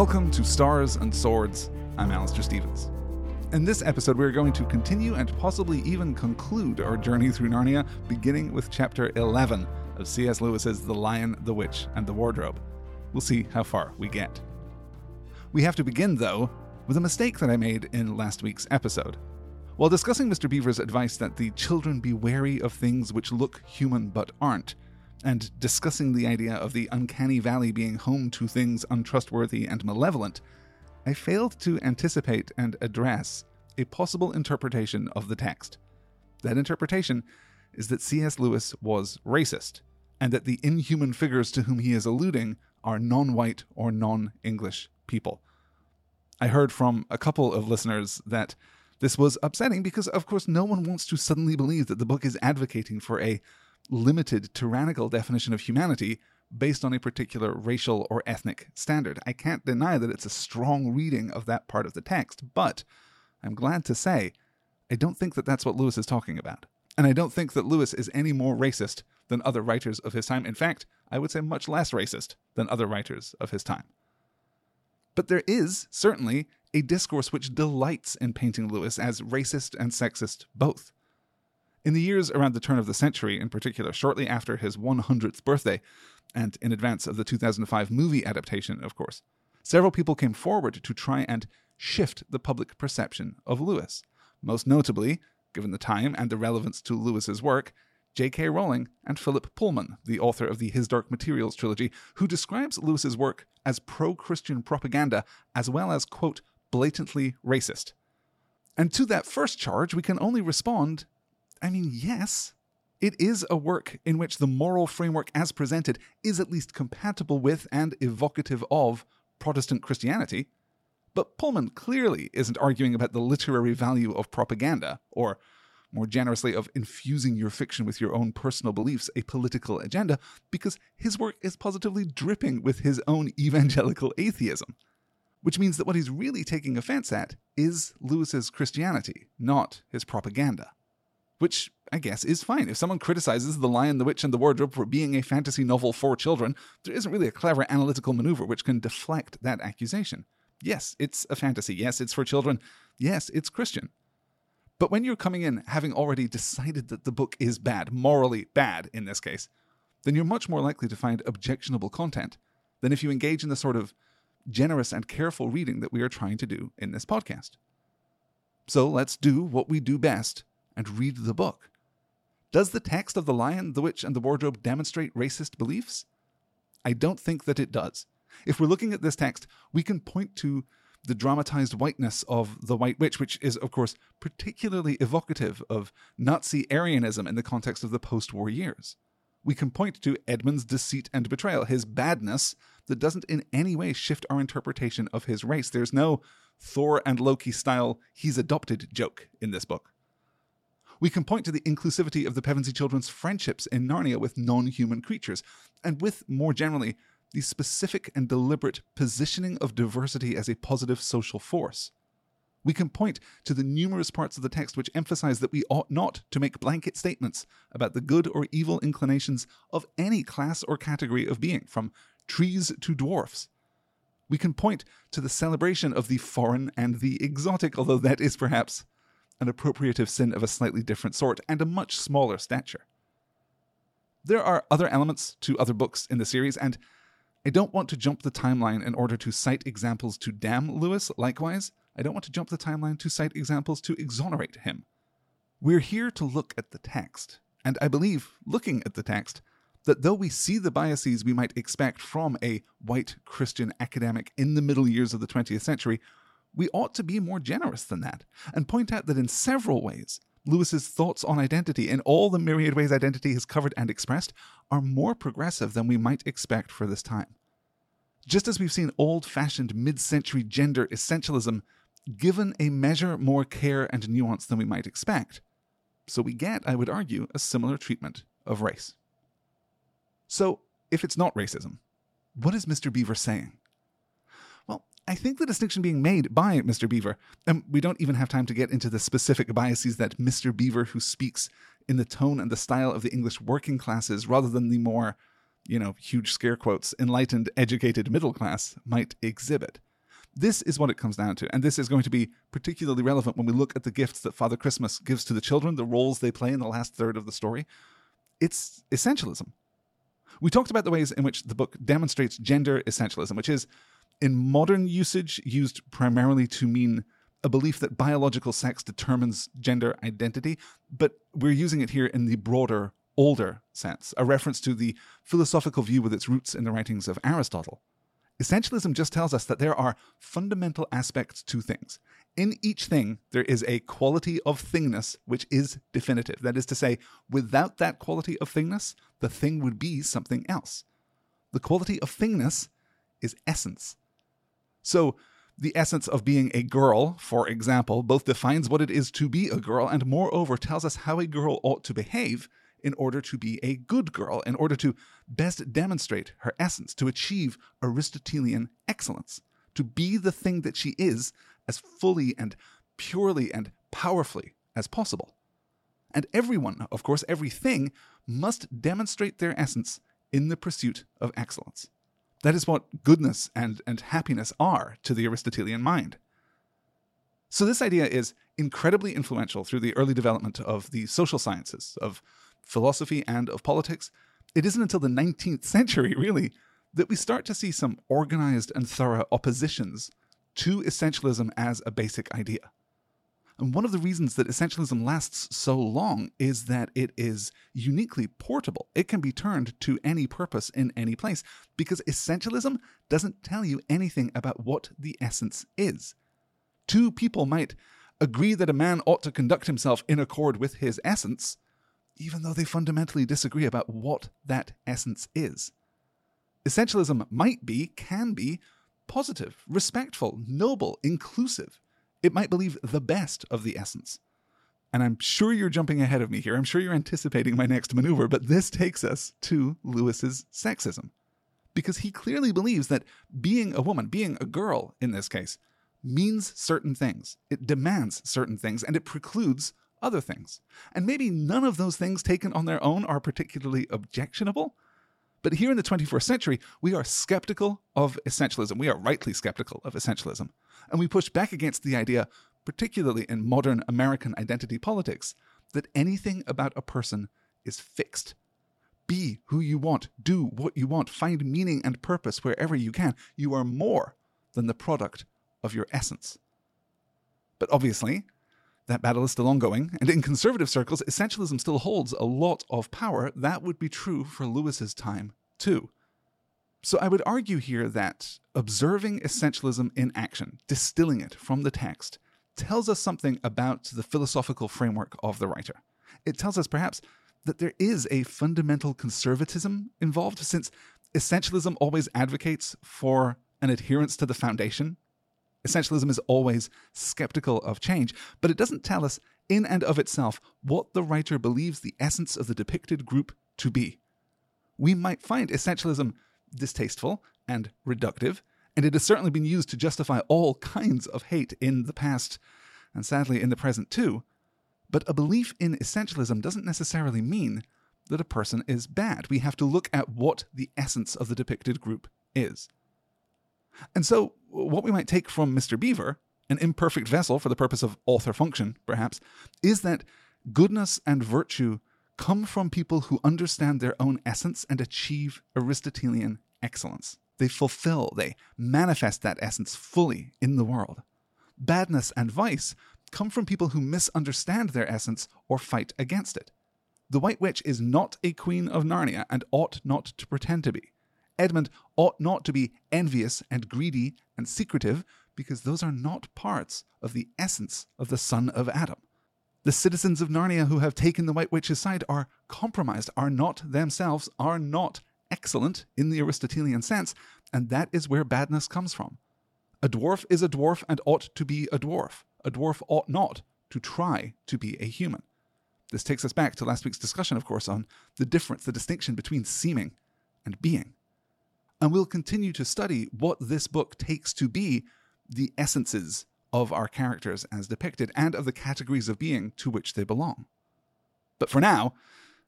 Welcome to Stars and Swords. I'm Alastair Stephens. In this episode, we're going to continue and possibly even conclude our journey through Narnia, beginning with chapter 11 of C.S. Lewis's The Lion, the Witch, and the Wardrobe. We'll see how far we get. We have to begin, though, with a mistake that I made in last week's episode. While discussing Mr. Beaver's advice that the children be wary of things which look human but aren't, and discussing the idea of the uncanny valley being home to things untrustworthy and malevolent, I failed to anticipate and address a possible interpretation of the text. That interpretation is that C.S. Lewis was racist, and that the inhuman figures to whom he is alluding are non white or non English people. I heard from a couple of listeners that this was upsetting because, of course, no one wants to suddenly believe that the book is advocating for a limited, tyrannical definition of humanity based on a particular racial or ethnic standard. I can't deny that it's a strong reading of that part of the text, but I'm glad to say I don't think that that's what Lewis is talking about. And I don't think that Lewis is any more racist than other writers of his time. In fact, I would say much less racist than other writers of his time. But there is, certainly, a discourse which delights in painting Lewis as racist and sexist both. In the years around the turn of the century, in particular, shortly after his 100th birthday, and in advance of the 2005 movie adaptation, of course, several people came forward to try and shift the public perception of Lewis. Most notably, given the time and the relevance to Lewis's work, J.K. Rowling and Philip Pullman, the author of the His Dark Materials trilogy, who describes Lewis's work as pro Christian propaganda as well as, quote, blatantly racist. And to that first charge, we can only respond I mean, yes, it is a work in which the moral framework as presented is at least compatible with and evocative of Protestant Christianity. But Pullman clearly isn't arguing about the literary value of propaganda, or more generously, of infusing your fiction with your own personal beliefs, a political agenda, because his work is positively dripping with his own evangelical atheism. Which means that what he's really taking offense at is Lewis's Christianity, not his propaganda which I guess is fine. If someone criticizes The Lion, the Witch, and the Wardrobe for being a fantasy novel for children, there isn't really a clever analytical maneuver which can deflect that accusation. Yes, it's a fantasy. Yes, it's for children. Yes, it's Christian. But when you're coming in having already decided that the book is bad, morally bad in this case, then you're much more likely to find objectionable content than if you engage in the sort of generous and careful reading that we are trying to do in this podcast. So let's do what we do best and read the book. Does the text of The Lion, the Witch, and the Wardrobe demonstrate racist beliefs? I don't think that it does. If we're looking at this text, we can point to the dramatized whiteness of the White Witch, which is, of course, particularly evocative of Nazi Aryanism in the context of the post war years. We can point to Edmund's deceit and betrayal, his badness that doesn't in any way shift our interpretation of his race. There's no Thor and Loki style, he's adopted joke in this book. We can point to the inclusivity of the Pevensie children's friendships in Narnia with non human creatures, and with, more generally, the specific and deliberate positioning of diversity as a positive social force. We can point to the numerous parts of the text which emphasize that we ought not to make blanket statements about the good or evil inclinations of any class or category of being, from trees to dwarfs. We can point to the celebration of the foreign and the exotic, although that is perhaps an appropriative sin of a slightly different sort and a much smaller stature. There are other elements to other books in the series, and I don't want to jump the timeline in order to cite examples to damn Lewis. Likewise, I don't want to jump the timeline to cite examples to exonerate him. We're here to look at the text, and I believe, looking at the text, that though we see the biases we might expect from a white Christian academic in the middle years of the 20th century, we ought to be more generous than that and point out that in several ways, Lewis's thoughts on identity, in all the myriad ways identity is covered and expressed, are more progressive than we might expect for this time. Just as we've seen old fashioned mid century gender essentialism given a measure more care and nuance than we might expect, so we get, I would argue, a similar treatment of race. So, if it's not racism, what is Mr. Beaver saying? I think the distinction being made by Mr. Beaver, and we don't even have time to get into the specific biases that Mr. Beaver, who speaks in the tone and the style of the English working classes rather than the more, you know, huge scare quotes, enlightened, educated middle class, might exhibit. This is what it comes down to, and this is going to be particularly relevant when we look at the gifts that Father Christmas gives to the children, the roles they play in the last third of the story. It's essentialism. We talked about the ways in which the book demonstrates gender essentialism, which is, in modern usage, used primarily to mean a belief that biological sex determines gender identity, but we're using it here in the broader, older sense, a reference to the philosophical view with its roots in the writings of Aristotle. Essentialism just tells us that there are fundamental aspects to things. In each thing, there is a quality of thingness which is definitive. That is to say, without that quality of thingness, the thing would be something else. The quality of thingness is essence. So, the essence of being a girl, for example, both defines what it is to be a girl and moreover tells us how a girl ought to behave in order to be a good girl, in order to best demonstrate her essence, to achieve Aristotelian excellence, to be the thing that she is as fully and purely and powerfully as possible. And everyone, of course, everything, must demonstrate their essence in the pursuit of excellence. That is what goodness and, and happiness are to the Aristotelian mind. So, this idea is incredibly influential through the early development of the social sciences, of philosophy, and of politics. It isn't until the 19th century, really, that we start to see some organized and thorough oppositions to essentialism as a basic idea. And one of the reasons that essentialism lasts so long is that it is uniquely portable. It can be turned to any purpose in any place because essentialism doesn't tell you anything about what the essence is. Two people might agree that a man ought to conduct himself in accord with his essence, even though they fundamentally disagree about what that essence is. Essentialism might be, can be, positive, respectful, noble, inclusive it might believe the best of the essence. And I'm sure you're jumping ahead of me here. I'm sure you're anticipating my next maneuver, but this takes us to Lewis's sexism. Because he clearly believes that being a woman, being a girl in this case, means certain things. It demands certain things, and it precludes other things. And maybe none of those things taken on their own are particularly objectionable, but here in the 21st century, we are skeptical of essentialism. We are rightly skeptical of essentialism. And we push back against the idea, particularly in modern American identity politics, that anything about a person is fixed. Be who you want, do what you want, find meaning and purpose wherever you can. You are more than the product of your essence. But obviously, that battle is still ongoing, and in conservative circles, essentialism still holds a lot of power. That would be true for Lewis's time, too. So I would argue here that observing essentialism in action, distilling it from the text, tells us something about the philosophical framework of the writer. It tells us perhaps that there is a fundamental conservatism involved, since essentialism always advocates for an adherence to the foundation Essentialism is always skeptical of change, but it doesn't tell us in and of itself what the writer believes the essence of the depicted group to be. We might find essentialism distasteful and reductive, and it has certainly been used to justify all kinds of hate in the past, and sadly in the present too. But a belief in essentialism doesn't necessarily mean that a person is bad. We have to look at what the essence of the depicted group is. And so, what we might take from Mr. Beaver, an imperfect vessel for the purpose of author function, perhaps, is that goodness and virtue come from people who understand their own essence and achieve Aristotelian excellence. They fulfill, they manifest that essence fully in the world. Badness and vice come from people who misunderstand their essence or fight against it. The White Witch is not a queen of Narnia and ought not to pretend to be. Edmund ought not to be envious and greedy and secretive, because those are not parts of the essence of the son of Adam. The citizens of Narnia who have taken the White Witch's side are compromised, are not themselves, are not excellent in the Aristotelian sense, and that is where badness comes from. A dwarf is a dwarf and ought to be a dwarf. A dwarf ought not to try to be a human. This takes us back to last week's discussion, of course, on the difference, the distinction between seeming and being. And we'll continue to study what this book takes to be the essences of our characters as depicted and of the categories of being to which they belong. But for now,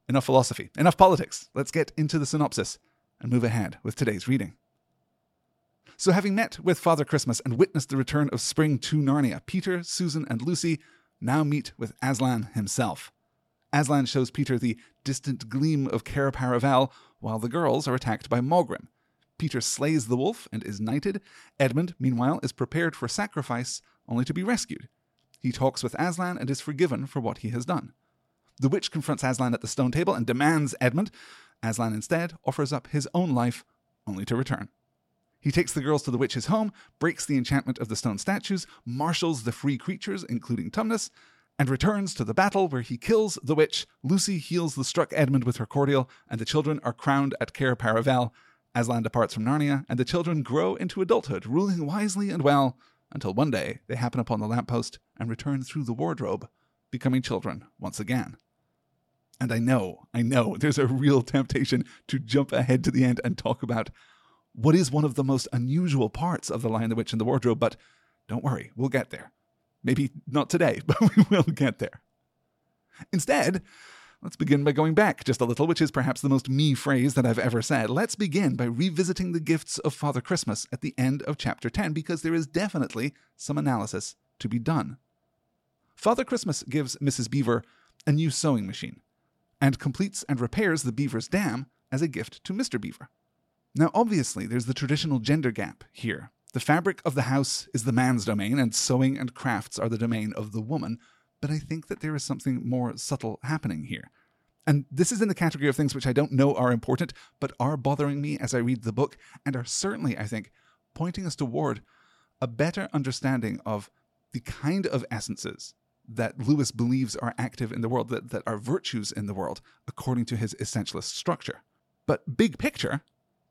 enough philosophy, enough politics. Let's get into the synopsis and move ahead with today's reading. So, having met with Father Christmas and witnessed the return of spring to Narnia, Peter, Susan, and Lucy now meet with Aslan himself. Aslan shows Peter the distant gleam of Cair Paravel, while the girls are attacked by Maugrim. Peter slays the wolf and is knighted. Edmund, meanwhile, is prepared for sacrifice, only to be rescued. He talks with Aslan and is forgiven for what he has done. The witch confronts Aslan at the stone table and demands Edmund. Aslan instead offers up his own life, only to return. He takes the girls to the witch's home, breaks the enchantment of the stone statues, marshals the free creatures, including Tumnus, and returns to the battle where he kills the witch. Lucy heals the struck Edmund with her cordial, and the children are crowned at Cair Paravel. Aslan departs from Narnia, and the children grow into adulthood, ruling wisely and well, until one day they happen upon the lamppost and return through the wardrobe, becoming children once again. And I know, I know, there's a real temptation to jump ahead to the end and talk about what is one of the most unusual parts of The Lion, the Witch, and the Wardrobe, but don't worry, we'll get there. Maybe not today, but we will get there. Instead, let's begin by going back just a little, which is perhaps the most me phrase that I've ever said. Let's begin by revisiting the gifts of Father Christmas at the end of chapter 10, because there is definitely some analysis to be done. Father Christmas gives Mrs. Beaver a new sewing machine and completes and repairs the Beaver's dam as a gift to Mr. Beaver. Now, obviously, there's the traditional gender gap here. The fabric of the house is the man's domain, and sewing and crafts are the domain of the woman. But I think that there is something more subtle happening here. And this is in the category of things which I don't know are important, but are bothering me as I read the book, and are certainly, I think, pointing us toward a better understanding of the kind of essences that Lewis believes are active in the world, that, that are virtues in the world, according to his essentialist structure. But big picture,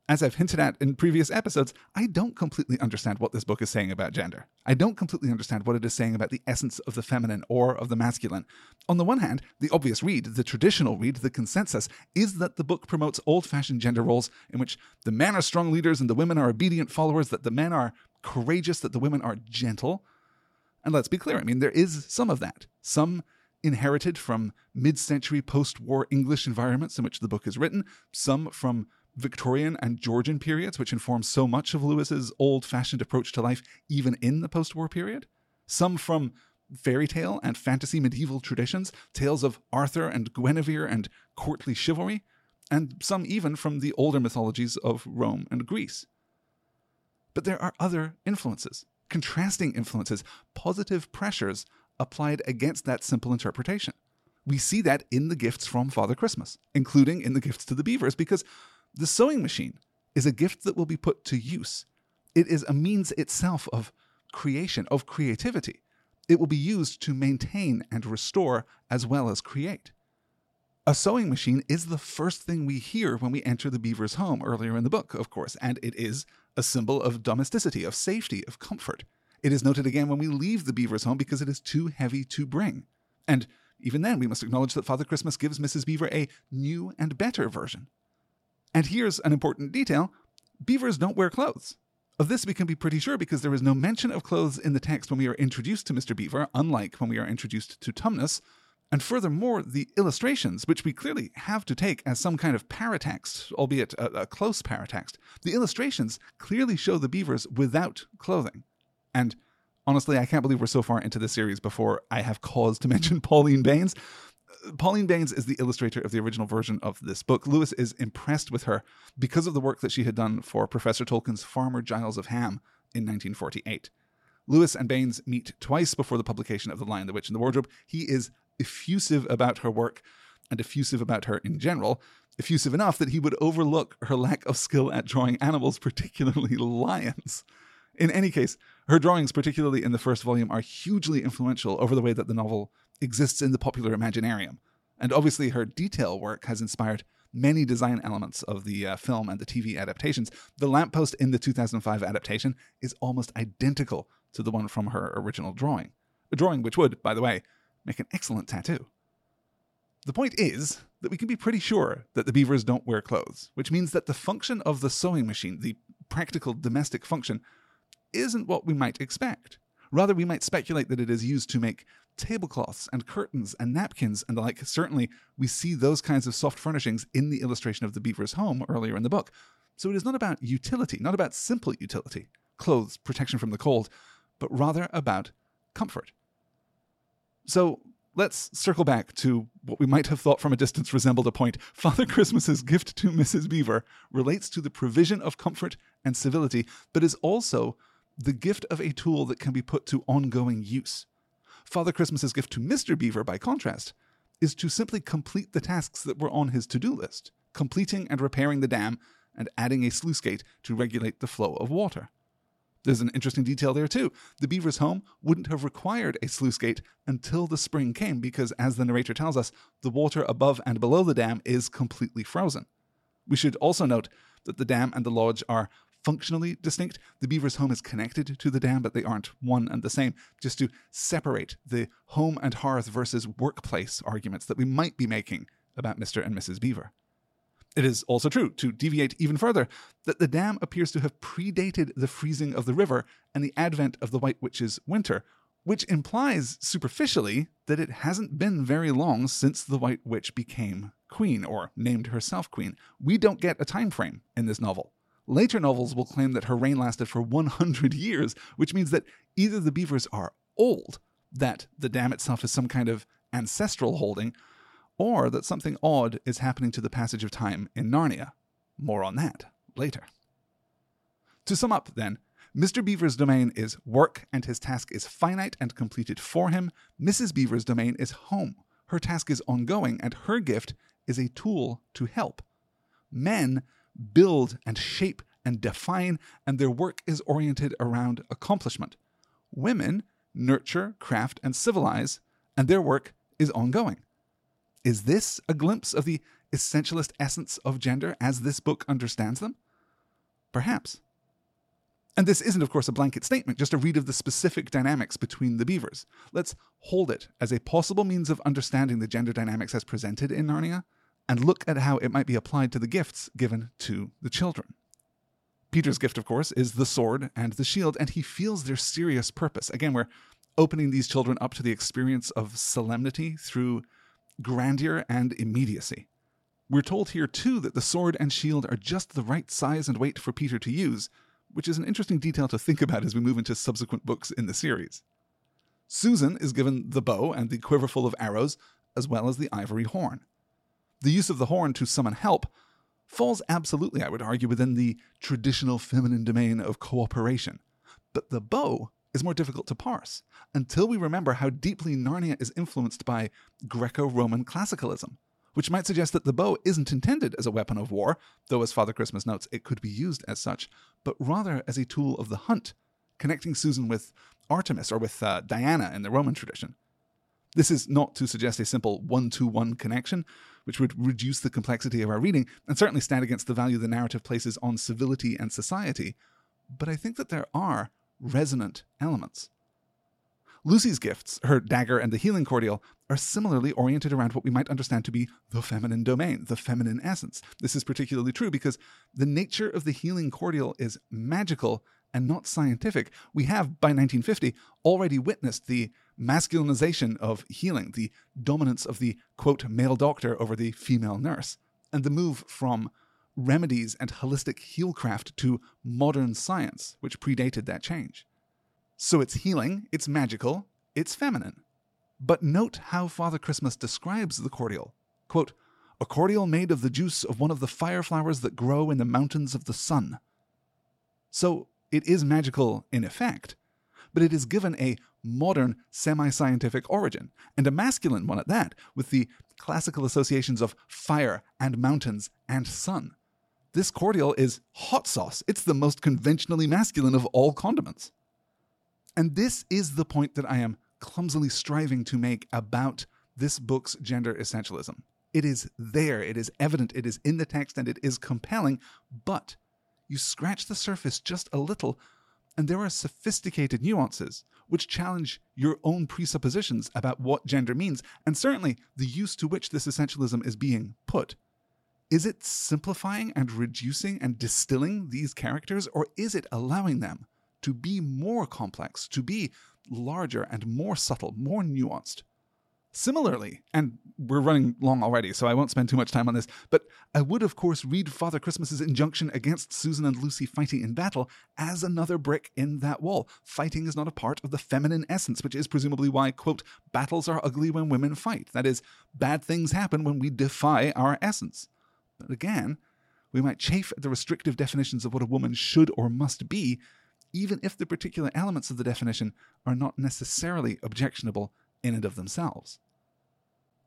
as I've hinted at in previous episodes, I don't completely understand what this book is saying about gender. I don't completely understand what it is saying about the essence of the feminine or of the masculine. On the one hand, the obvious read, the traditional read, the consensus, is that the book promotes old fashioned gender roles in which the men are strong leaders and the women are obedient followers, that the men are courageous, that the women are gentle. And let's be clear, I mean, there is some of that. Some inherited from mid century post war English environments in which the book is written, some from Victorian and Georgian periods, which inform so much of Lewis's old fashioned approach to life, even in the post war period. Some from fairy tale and fantasy medieval traditions, tales of Arthur and Guinevere and courtly chivalry, and some even from the older mythologies of Rome and Greece. But there are other influences, contrasting influences, positive pressures applied against that simple interpretation. We see that in the gifts from Father Christmas, including in the gifts to the beavers, because the sewing machine is a gift that will be put to use. It is a means itself of creation, of creativity. It will be used to maintain and restore as well as create. A sewing machine is the first thing we hear when we enter the beaver's home earlier in the book, of course, and it is a symbol of domesticity, of safety, of comfort. It is noted again when we leave the beaver's home because it is too heavy to bring. And even then, we must acknowledge that Father Christmas gives Mrs. Beaver a new and better version. And here's an important detail beavers don't wear clothes. Of this, we can be pretty sure because there is no mention of clothes in the text when we are introduced to Mr. Beaver, unlike when we are introduced to Tumnus. And furthermore, the illustrations, which we clearly have to take as some kind of paratext, albeit a, a close paratext, the illustrations clearly show the beavers without clothing. And honestly, I can't believe we're so far into the series before I have cause to mention Pauline Baynes. Pauline Baynes is the illustrator of the original version of this book. Lewis is impressed with her because of the work that she had done for Professor Tolkien's Farmer Giles of Ham in 1948. Lewis and Baynes meet twice before the publication of The Lion, the Witch, and the Wardrobe. He is effusive about her work and effusive about her in general, effusive enough that he would overlook her lack of skill at drawing animals, particularly lions. In any case, her drawings, particularly in the first volume, are hugely influential over the way that the novel exists in the popular imaginarium. And obviously, her detail work has inspired many design elements of the uh, film and the TV adaptations. The lamppost in the 2005 adaptation is almost identical to the one from her original drawing. A drawing which would, by the way, make an excellent tattoo. The point is that we can be pretty sure that the beavers don't wear clothes, which means that the function of the sewing machine, the practical domestic function, isn't what we might expect. Rather, we might speculate that it is used to make tablecloths and curtains and napkins and the like. Certainly, we see those kinds of soft furnishings in the illustration of the beaver's home earlier in the book. So it is not about utility, not about simple utility, clothes, protection from the cold, but rather about comfort. So let's circle back to what we might have thought from a distance resembled a point. Father Christmas's gift to Mrs. Beaver relates to the provision of comfort and civility, but is also the gift of a tool that can be put to ongoing use. Father Christmas's gift to Mr. Beaver, by contrast, is to simply complete the tasks that were on his to do list, completing and repairing the dam and adding a sluice gate to regulate the flow of water. There's an interesting detail there too. The beaver's home wouldn't have required a sluice gate until the spring came because, as the narrator tells us, the water above and below the dam is completely frozen. We should also note that the dam and the lodge are functionally distinct. The beaver's home is connected to the dam, but they aren't one and the same, just to separate the home and hearth versus workplace arguments that we might be making about Mr. and Mrs. Beaver. It is also true, to deviate even further, that the dam appears to have predated the freezing of the river and the advent of the White Witch's winter, which implies superficially that it hasn't been very long since the White Witch became queen or named herself queen. We don't get a time frame in this novel. Later novels will claim that her reign lasted for 100 years, which means that either the beavers are old, that the dam itself is some kind of ancestral holding, or that something odd is happening to the passage of time in Narnia. More on that later. To sum up, then, Mr. Beaver's domain is work and his task is finite and completed for him. Mrs. Beaver's domain is home. Her task is ongoing and her gift is a tool to help. Men build and shape and define, and their work is oriented around accomplishment. Women nurture, craft, and civilize, and their work is ongoing. Is this a glimpse of the essentialist essence of gender as this book understands them? Perhaps. And this isn't, of course, a blanket statement, just a read of the specific dynamics between the beavers. Let's hold it as a possible means of understanding the gender dynamics as presented in Narnia, and look at how it might be applied to the gifts given to the children. Peter's gift, of course, is the sword and the shield, and he feels their serious purpose. Again, we're opening these children up to the experience of solemnity through grandeur, and immediacy. We're told here, too, that the sword and shield are just the right size and weight for Peter to use, which is an interesting detail to think about as we move into subsequent books in the series. Susan is given the bow and the quiver full of arrows, as well as the ivory horn. The use of the horn to summon help falls absolutely, I would argue, within the traditional feminine domain of cooperation. But the bow is more difficult to parse until we remember how deeply Narnia is influenced by Greco Roman classicalism, which might suggest that the bow isn't intended as a weapon of war, though, as Father Christmas notes, it could be used as such, but rather as a tool of the hunt, connecting Susan with Artemis or with uh, Diana in the Roman tradition. This is not to suggest a simple one to one connection, which would reduce the complexity of our reading and certainly stand against the value the narrative places on civility and society, but I think that there are resonant elements. Lucy's gifts, her dagger and the healing cordial, are similarly oriented around what we might understand to be the feminine domain, the feminine essence. This is particularly true because the nature of the healing cordial is magical and not scientific. We have, by 1950, already witnessed the masculinization of healing, the dominance of the quote male doctor over the female nurse, and the move from remedies and holistic healcraft to modern science, which predated that change. So it's healing, it's magical, it's feminine. But note how Father Christmas describes the cordial. Quote, a cordial made of the juice of one of the fire flowers that grow in the mountains of the sun. So it is magical in effect, but it is given a modern semi scientific origin, and a masculine one at that, with the classical associations of fire and mountains and sun. This cordial is hot sauce. It's the most conventionally masculine of all condiments. And this is the point that I am clumsily striving to make about this book's gender essentialism. It is there, it is evident, it is in the text, and it is compelling, but you scratch the surface just a little, and there are sophisticated nuances which challenge your own presuppositions about what gender means, and certainly the use to which this essentialism is being put. Is it simplifying and reducing and distilling these characters, or is it allowing them to be more complex, to be larger and more subtle, more nuanced? Similarly, and we're running long already, so I won't spend too much time on this, but I would, of course, read Father Christmas's injunction against Susan and Lucy fighting in battle as another brick in that wall. Fighting is not a part of the feminine essence, which is presumably why, quote, battles are ugly when women fight. That is, bad things happen when we defy our essence. Again, we might chafe at the restrictive definitions of what a woman should or must be, even if the particular elements of the definition are not necessarily objectionable in and of themselves.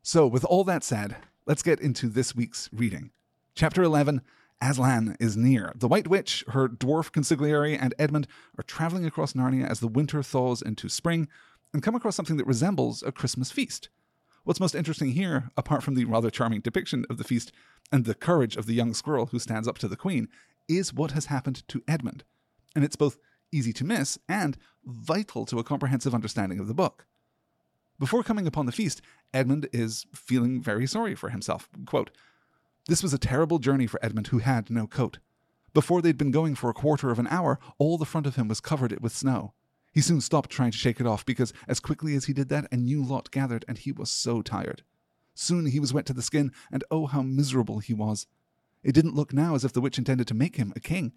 So, with all that said, let's get into this week's reading. Chapter 11 Aslan is near. The White Witch, her dwarf consigliere, and Edmund are traveling across Narnia as the winter thaws into spring and come across something that resembles a Christmas feast. What's most interesting here, apart from the rather charming depiction of the feast and the courage of the young squirrel who stands up to the queen, is what has happened to Edmund. And it's both easy to miss and vital to a comprehensive understanding of the book. Before coming upon the feast, Edmund is feeling very sorry for himself. Quote, this was a terrible journey for Edmund, who had no coat. Before they'd been going for a quarter of an hour, all the front of him was covered with snow. He soon stopped trying to shake it off because, as quickly as he did that, a new lot gathered, and he was so tired. Soon he was wet to the skin, and oh, how miserable he was. It didn't look now as if the witch intended to make him a king.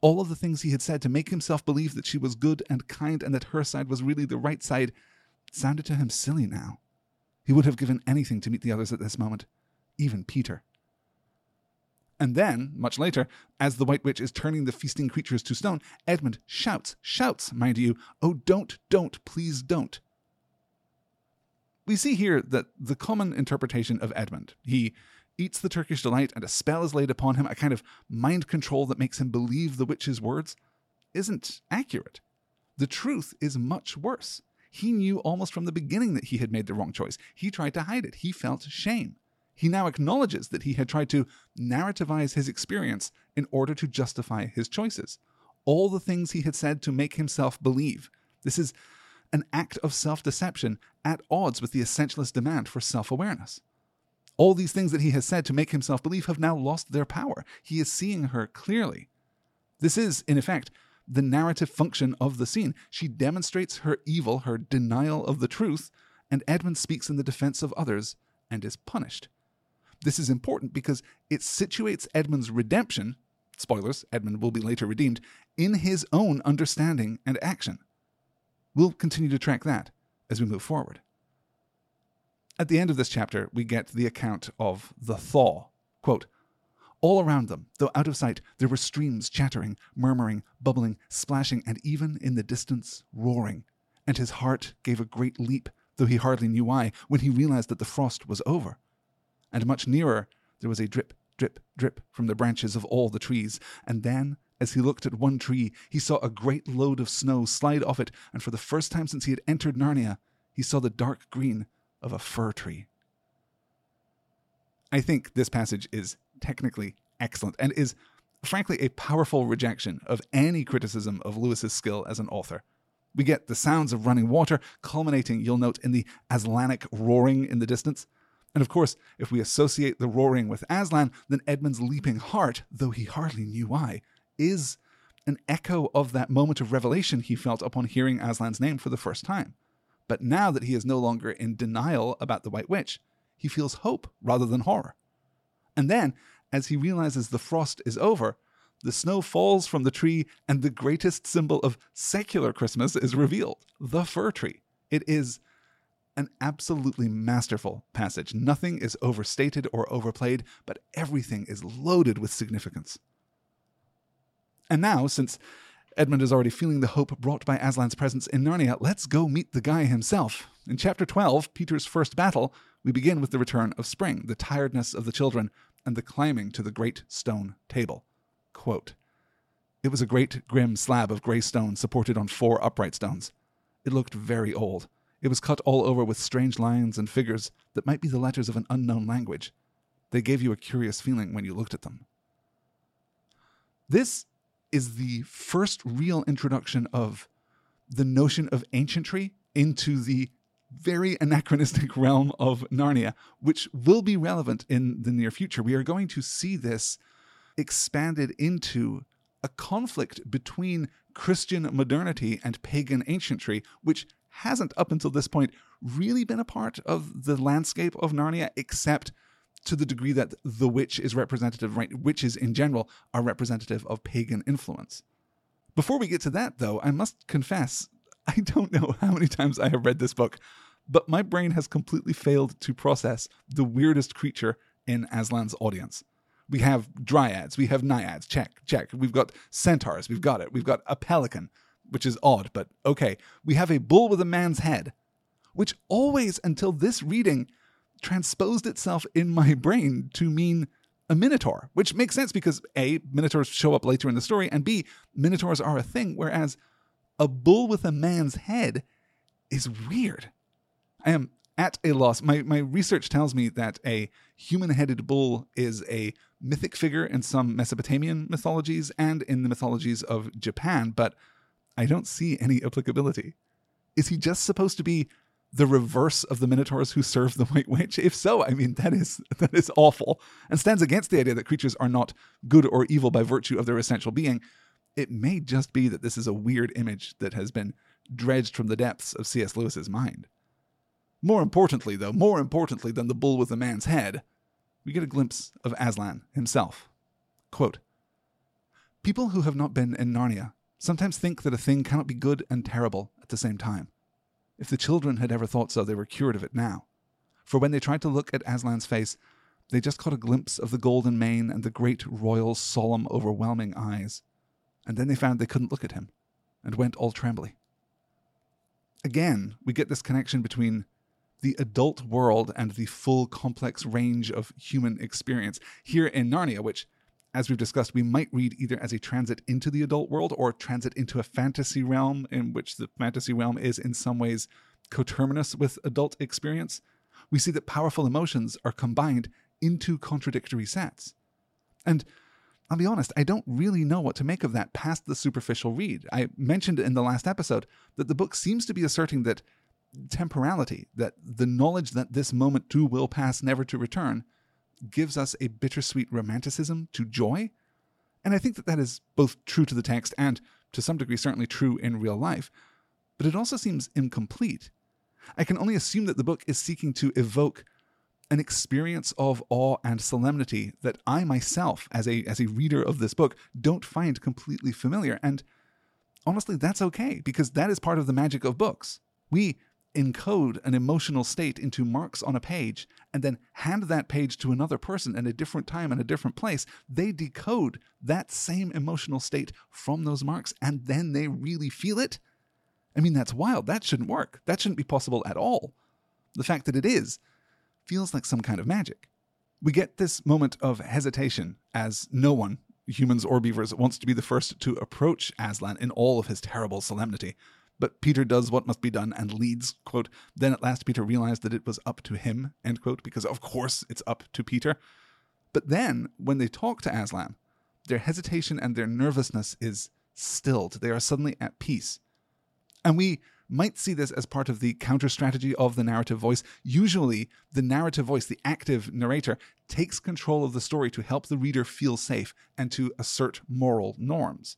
All of the things he had said to make himself believe that she was good and kind and that her side was really the right side sounded to him silly now. He would have given anything to meet the others at this moment, even Peter. And then, much later, as the White Witch is turning the feasting creatures to stone, Edmund shouts, shouts, mind you, oh, don't, don't, please don't. We see here that the common interpretation of Edmund, he eats the Turkish delight and a spell is laid upon him, a kind of mind control that makes him believe the witch's words, isn't accurate. The truth is much worse. He knew almost from the beginning that he had made the wrong choice. He tried to hide it. He felt shame. He now acknowledges that he had tried to narrativize his experience in order to justify his choices. All the things he had said to make himself believe. This is an act of self deception at odds with the essentialist demand for self awareness. All these things that he has said to make himself believe have now lost their power. He is seeing her clearly. This is, in effect, the narrative function of the scene. She demonstrates her evil, her denial of the truth, and Edmund speaks in the defense of others and is punished. This is important because it situates Edmund's redemption spoilers, Edmund will be later redeemed in his own understanding and action. We'll continue to track that as we move forward. At the end of this chapter, we get the account of the thaw. Quote, all around them, though out of sight, there were streams chattering, murmuring, bubbling, splashing, and even in the distance, roaring. And his heart gave a great leap, though he hardly knew why, when he realized that the frost was over. And much nearer, there was a drip, drip, drip from the branches of all the trees. And then, as he looked at one tree, he saw a great load of snow slide off it, and for the first time since he had entered Narnia, he saw the dark green of a fir tree. I think this passage is technically excellent and is frankly a powerful rejection of any criticism of Lewis's skill as an author. We get the sounds of running water, culminating, you'll note, in the Aslanic roaring in the distance. And of course, if we associate the roaring with Aslan, then Edmund's leaping heart, though he hardly knew why, is an echo of that moment of revelation he felt upon hearing Aslan's name for the first time. But now that he is no longer in denial about the White Witch, he feels hope rather than horror. And then, as he realizes the frost is over, the snow falls from the tree, and the greatest symbol of secular Christmas is revealed the fir tree. It is an absolutely masterful passage. Nothing is overstated or overplayed, but everything is loaded with significance. And now, since Edmund is already feeling the hope brought by Aslan's presence in Narnia, let's go meet the guy himself. In chapter 12, Peter's first battle, we begin with the return of spring, the tiredness of the children, and the climbing to the great stone table. Quote, it was a great grim slab of grey stone supported on four upright stones. It looked very old. It was cut all over with strange lines and figures that might be the letters of an unknown language. They gave you a curious feeling when you looked at them. This is the first real introduction of the notion of ancientry into the very anachronistic realm of Narnia, which will be relevant in the near future. We are going to see this expanded into a conflict between Christian modernity and pagan ancientry, which hasn't, up until this point, really been a part of the landscape of Narnia, except to the degree that the witch is representative, right? Witches in general are representative of pagan influence. Before we get to that, though, I must confess, I don't know how many times I have read this book, but my brain has completely failed to process the weirdest creature in Aslan's audience. We have dryads, we have naiads, check, check. We've got centaurs, we've got it. We've got a pelican, which is odd, but okay. We have a bull with a man's head, which always, until this reading, transposed itself in my brain to mean a minotaur, which makes sense because A, minotaurs show up later in the story, and B, minotaurs are a thing, whereas a bull with a man's head is weird. I am at a loss. My, my research tells me that a human headed bull is a mythic figure in some Mesopotamian mythologies and in the mythologies of Japan, but I don't see any applicability. Is he just supposed to be the reverse of the minotaurs who serve the white witch? If so i mean that is that is awful and stands against the idea that creatures are not good or evil by virtue of their essential being. It may just be that this is a weird image that has been dredged from the depths of cs lewis's mind. More importantly though more importantly than the bull with the man's head we get a glimpse of aslan himself. Quote people who have not been in narnia sometimes think that a thing cannot be good and terrible at the same time if the children had ever thought so, they were cured of it now. For when they tried to look at Aslan's face, they just caught a glimpse of the golden mane and the great royal, solemn, overwhelming eyes. And then they found they couldn't look at him, and went all trembly. Again, we get this connection between the adult world and the full complex range of human experience. Here in Narnia, which as we've discussed, we might read either as a transit into the adult world or transit into a fantasy realm in which the fantasy realm is in some ways coterminous with adult experience. We see that powerful emotions are combined into contradictory sets. And I'll be honest, I don't really know what to make of that past the superficial read. I mentioned in the last episode that the book seems to be asserting that temporality, that the knowledge that this moment too will pass, never to return, gives us a bittersweet romanticism to joy. And I think that that is both true to the text and, to some degree, certainly true in real life. But it also seems incomplete. I can only assume that the book is seeking to evoke an experience of awe and solemnity that I myself, as a, as a reader of this book, don't find completely familiar. And honestly, that's okay, because that is part of the magic of books. We encode an emotional state into marks on a page and then hand that page to another person at a different time and a different place, they decode that same emotional state from those marks and then they really feel it. I mean, that's wild. That shouldn't work. That shouldn't be possible at all. The fact that it is feels like some kind of magic. We get this moment of hesitation as no one, humans or beavers, wants to be the first to approach Aslan in all of his terrible solemnity. But Peter does what must be done and leads, quote, Then at last Peter realized that it was up to him, end quote, because of course it's up to Peter. But then, when they talk to Aslan, their hesitation and their nervousness is stilled. They are suddenly at peace. And we might see this as part of the counter strategy of the narrative voice. Usually, the narrative voice, the active narrator, takes control of the story to help the reader feel safe and to assert moral norms.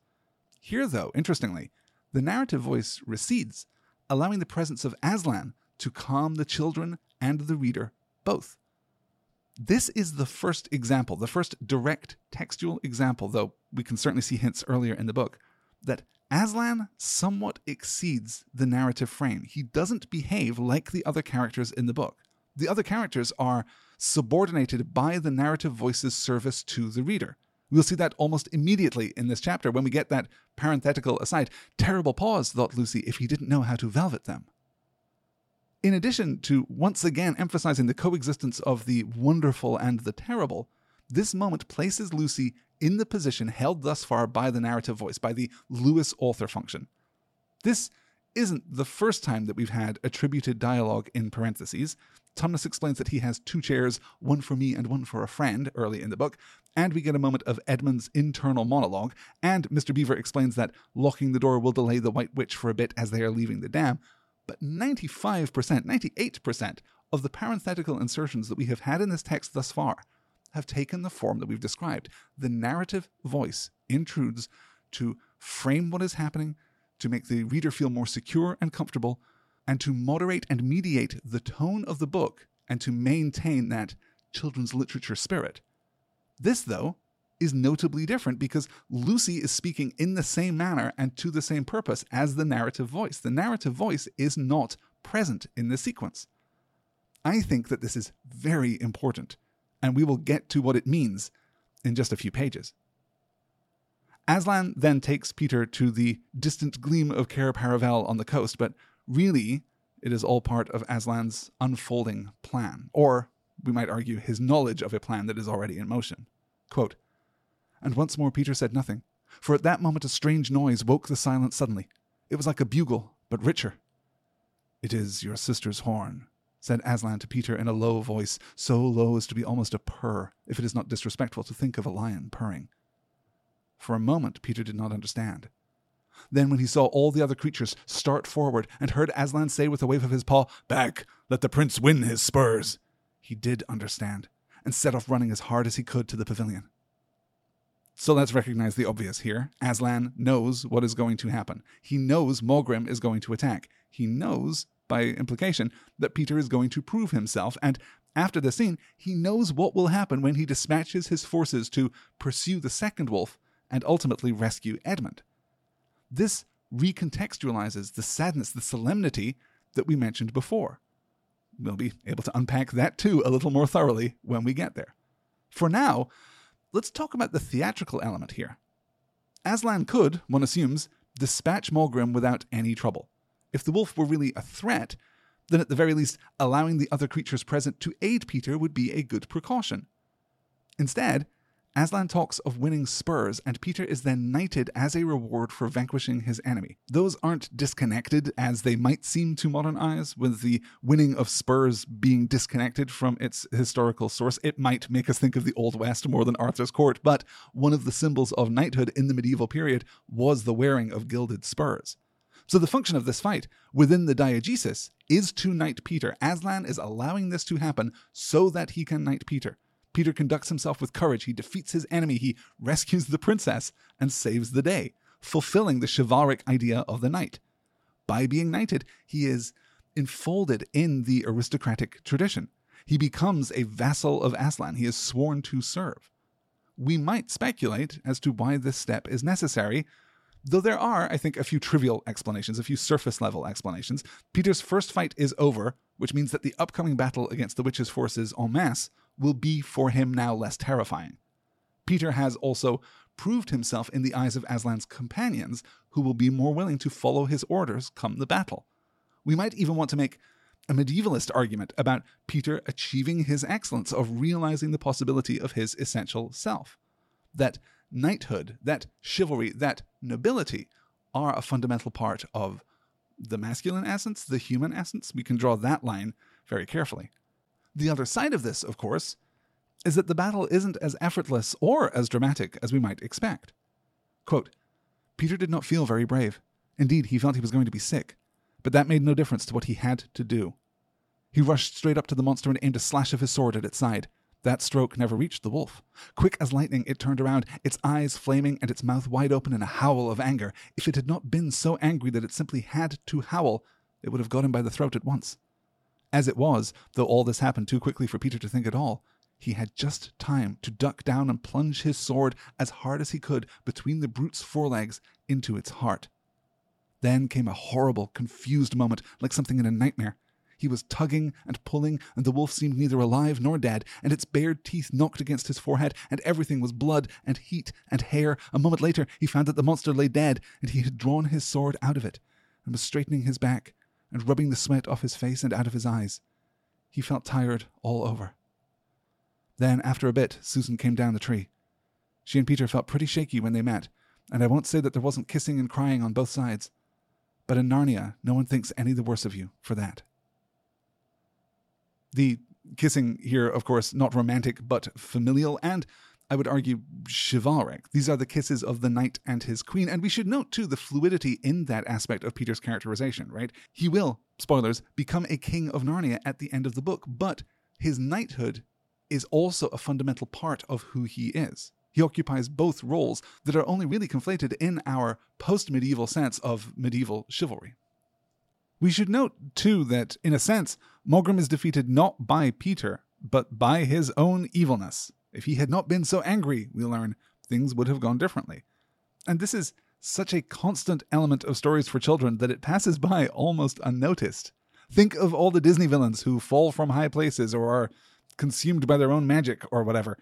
Here, though, interestingly, the narrative voice recedes, allowing the presence of Aslan to calm the children and the reader both. This is the first example, the first direct textual example, though we can certainly see hints earlier in the book, that Aslan somewhat exceeds the narrative frame. He doesn't behave like the other characters in the book. The other characters are subordinated by the narrative voice's service to the reader. We'll see that almost immediately in this chapter when we get that parenthetical aside. Terrible paws, thought Lucy, if he didn't know how to velvet them. In addition to once again emphasizing the coexistence of the wonderful and the terrible, this moment places Lucy in the position held thus far by the narrative voice, by the Lewis author function. This isn't the first time that we've had attributed dialogue in parentheses. Tumnus explains that he has two chairs, one for me and one for a friend, early in the book, and we get a moment of Edmund's internal monologue, and Mr. Beaver explains that locking the door will delay the White Witch for a bit as they are leaving the dam. But 95%, 98% of the parenthetical insertions that we have had in this text thus far have taken the form that we've described. The narrative voice intrudes to frame what is happening, to make the reader feel more secure and comfortable, and to moderate and mediate the tone of the book and to maintain that children's literature spirit. This, though, is notably different because Lucy is speaking in the same manner and to the same purpose as the narrative voice. The narrative voice is not present in the sequence. I think that this is very important, and we will get to what it means in just a few pages. Aslan then takes Peter to the distant gleam of Cair Paravel on the coast, but really, it is all part of Aslan's unfolding plan, or we might argue his knowledge of a plan that is already in motion. Quote, and once more Peter said nothing, for at that moment a strange noise woke the silence suddenly. It was like a bugle, but richer. It is your sister's horn, said Aslan to Peter in a low voice, so low as to be almost a purr, if it is not disrespectful to think of a lion purring. For a moment, Peter did not understand. Then, when he saw all the other creatures start forward and heard Aslan say with a wave of his paw, Back, let the prince win his spurs, he did understand and set off running as hard as he could to the pavilion. So let's recognize the obvious here. Aslan knows what is going to happen. He knows Maugrim is going to attack. He knows, by implication, that Peter is going to prove himself, and after the scene, he knows what will happen when he dispatches his forces to pursue the second wolf and ultimately rescue Edmund. This recontextualizes the sadness, the solemnity that we mentioned before. We'll be able to unpack that too a little more thoroughly when we get there. For now, let's talk about the theatrical element here. Aslan could, one assumes, dispatch Maugrim without any trouble. If the wolf were really a threat, then at the very least, allowing the other creatures present to aid Peter would be a good precaution. Instead, Aslan talks of winning spurs, and Peter is then knighted as a reward for vanquishing his enemy. Those aren't disconnected as they might seem to modern eyes, with the winning of spurs being disconnected from its historical source. It might make us think of the Old West more than Arthur's court, but one of the symbols of knighthood in the medieval period was the wearing of gilded spurs. So the function of this fight within the diegesis is to knight Peter. Aslan is allowing this to happen so that he can knight Peter. Peter conducts himself with courage. He defeats his enemy. He rescues the princess and saves the day, fulfilling the chivalric idea of the knight. By being knighted, he is enfolded in the aristocratic tradition. He becomes a vassal of Aslan. He is sworn to serve. We might speculate as to why this step is necessary, though there are, I think, a few trivial explanations, a few surface level explanations. Peter's first fight is over, which means that the upcoming battle against the witches' forces en masse will be for him now less terrifying. Peter has also proved himself in the eyes of Aslan's companions, who will be more willing to follow his orders come the battle. We might even want to make a medievalist argument about Peter achieving his excellence of realizing the possibility of his essential self. That knighthood, that chivalry, that nobility are a fundamental part of the masculine essence, the human essence. We can draw that line very carefully. The other side of this, of course, is that the battle isn't as effortless or as dramatic as we might expect. Quote, Peter did not feel very brave. Indeed, he felt he was going to be sick, but that made no difference to what he had to do. He rushed straight up to the monster and aimed a slash of his sword at its side. That stroke never reached the wolf. Quick as lightning, it turned around, its eyes flaming and its mouth wide open in a howl of anger. If it had not been so angry that it simply had to howl, it would have got him by the throat at once. As it was, though all this happened too quickly for Peter to think at all, he had just time to duck down and plunge his sword as hard as he could between the brute's forelegs into its heart. Then came a horrible, confused moment, like something in a nightmare. He was tugging and pulling, and the wolf seemed neither alive nor dead, and its bared teeth knocked against his forehead, and everything was blood and heat and hair. A moment later, he found that the monster lay dead, and he had drawn his sword out of it, and was straightening his back and rubbing the sweat off his face and out of his eyes. He felt tired all over. Then, after a bit, Susan came down the tree. She and Peter felt pretty shaky when they met, and I won't say that there wasn't kissing and crying on both sides. But in Narnia, no one thinks any the worse of you for that. The kissing here, of course, not romantic, but familial, and I would argue, chivalric. These are the kisses of the knight and his queen. And we should note, too, the fluidity in that aspect of Peter's characterization, right? He will, spoilers, become a king of Narnia at the end of the book, but his knighthood is also a fundamental part of who he is. He occupies both roles that are only really conflated in our post medieval sense of medieval chivalry. We should note, too, that in a sense, Maugrim is defeated not by Peter, but by his own evilness. If he had not been so angry, we learn, things would have gone differently. And this is such a constant element of stories for children that it passes by almost unnoticed. Think of all the Disney villains who fall from high places or are consumed by their own magic or whatever.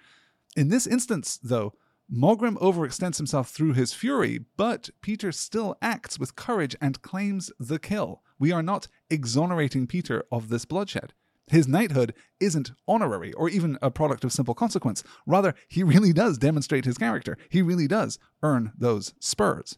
In this instance, though, Maugrim overextends himself through his fury, but Peter still acts with courage and claims the kill. We are not exonerating Peter of this bloodshed. His knighthood isn't honorary or even a product of simple consequence. Rather, he really does demonstrate his character. He really does earn those spurs.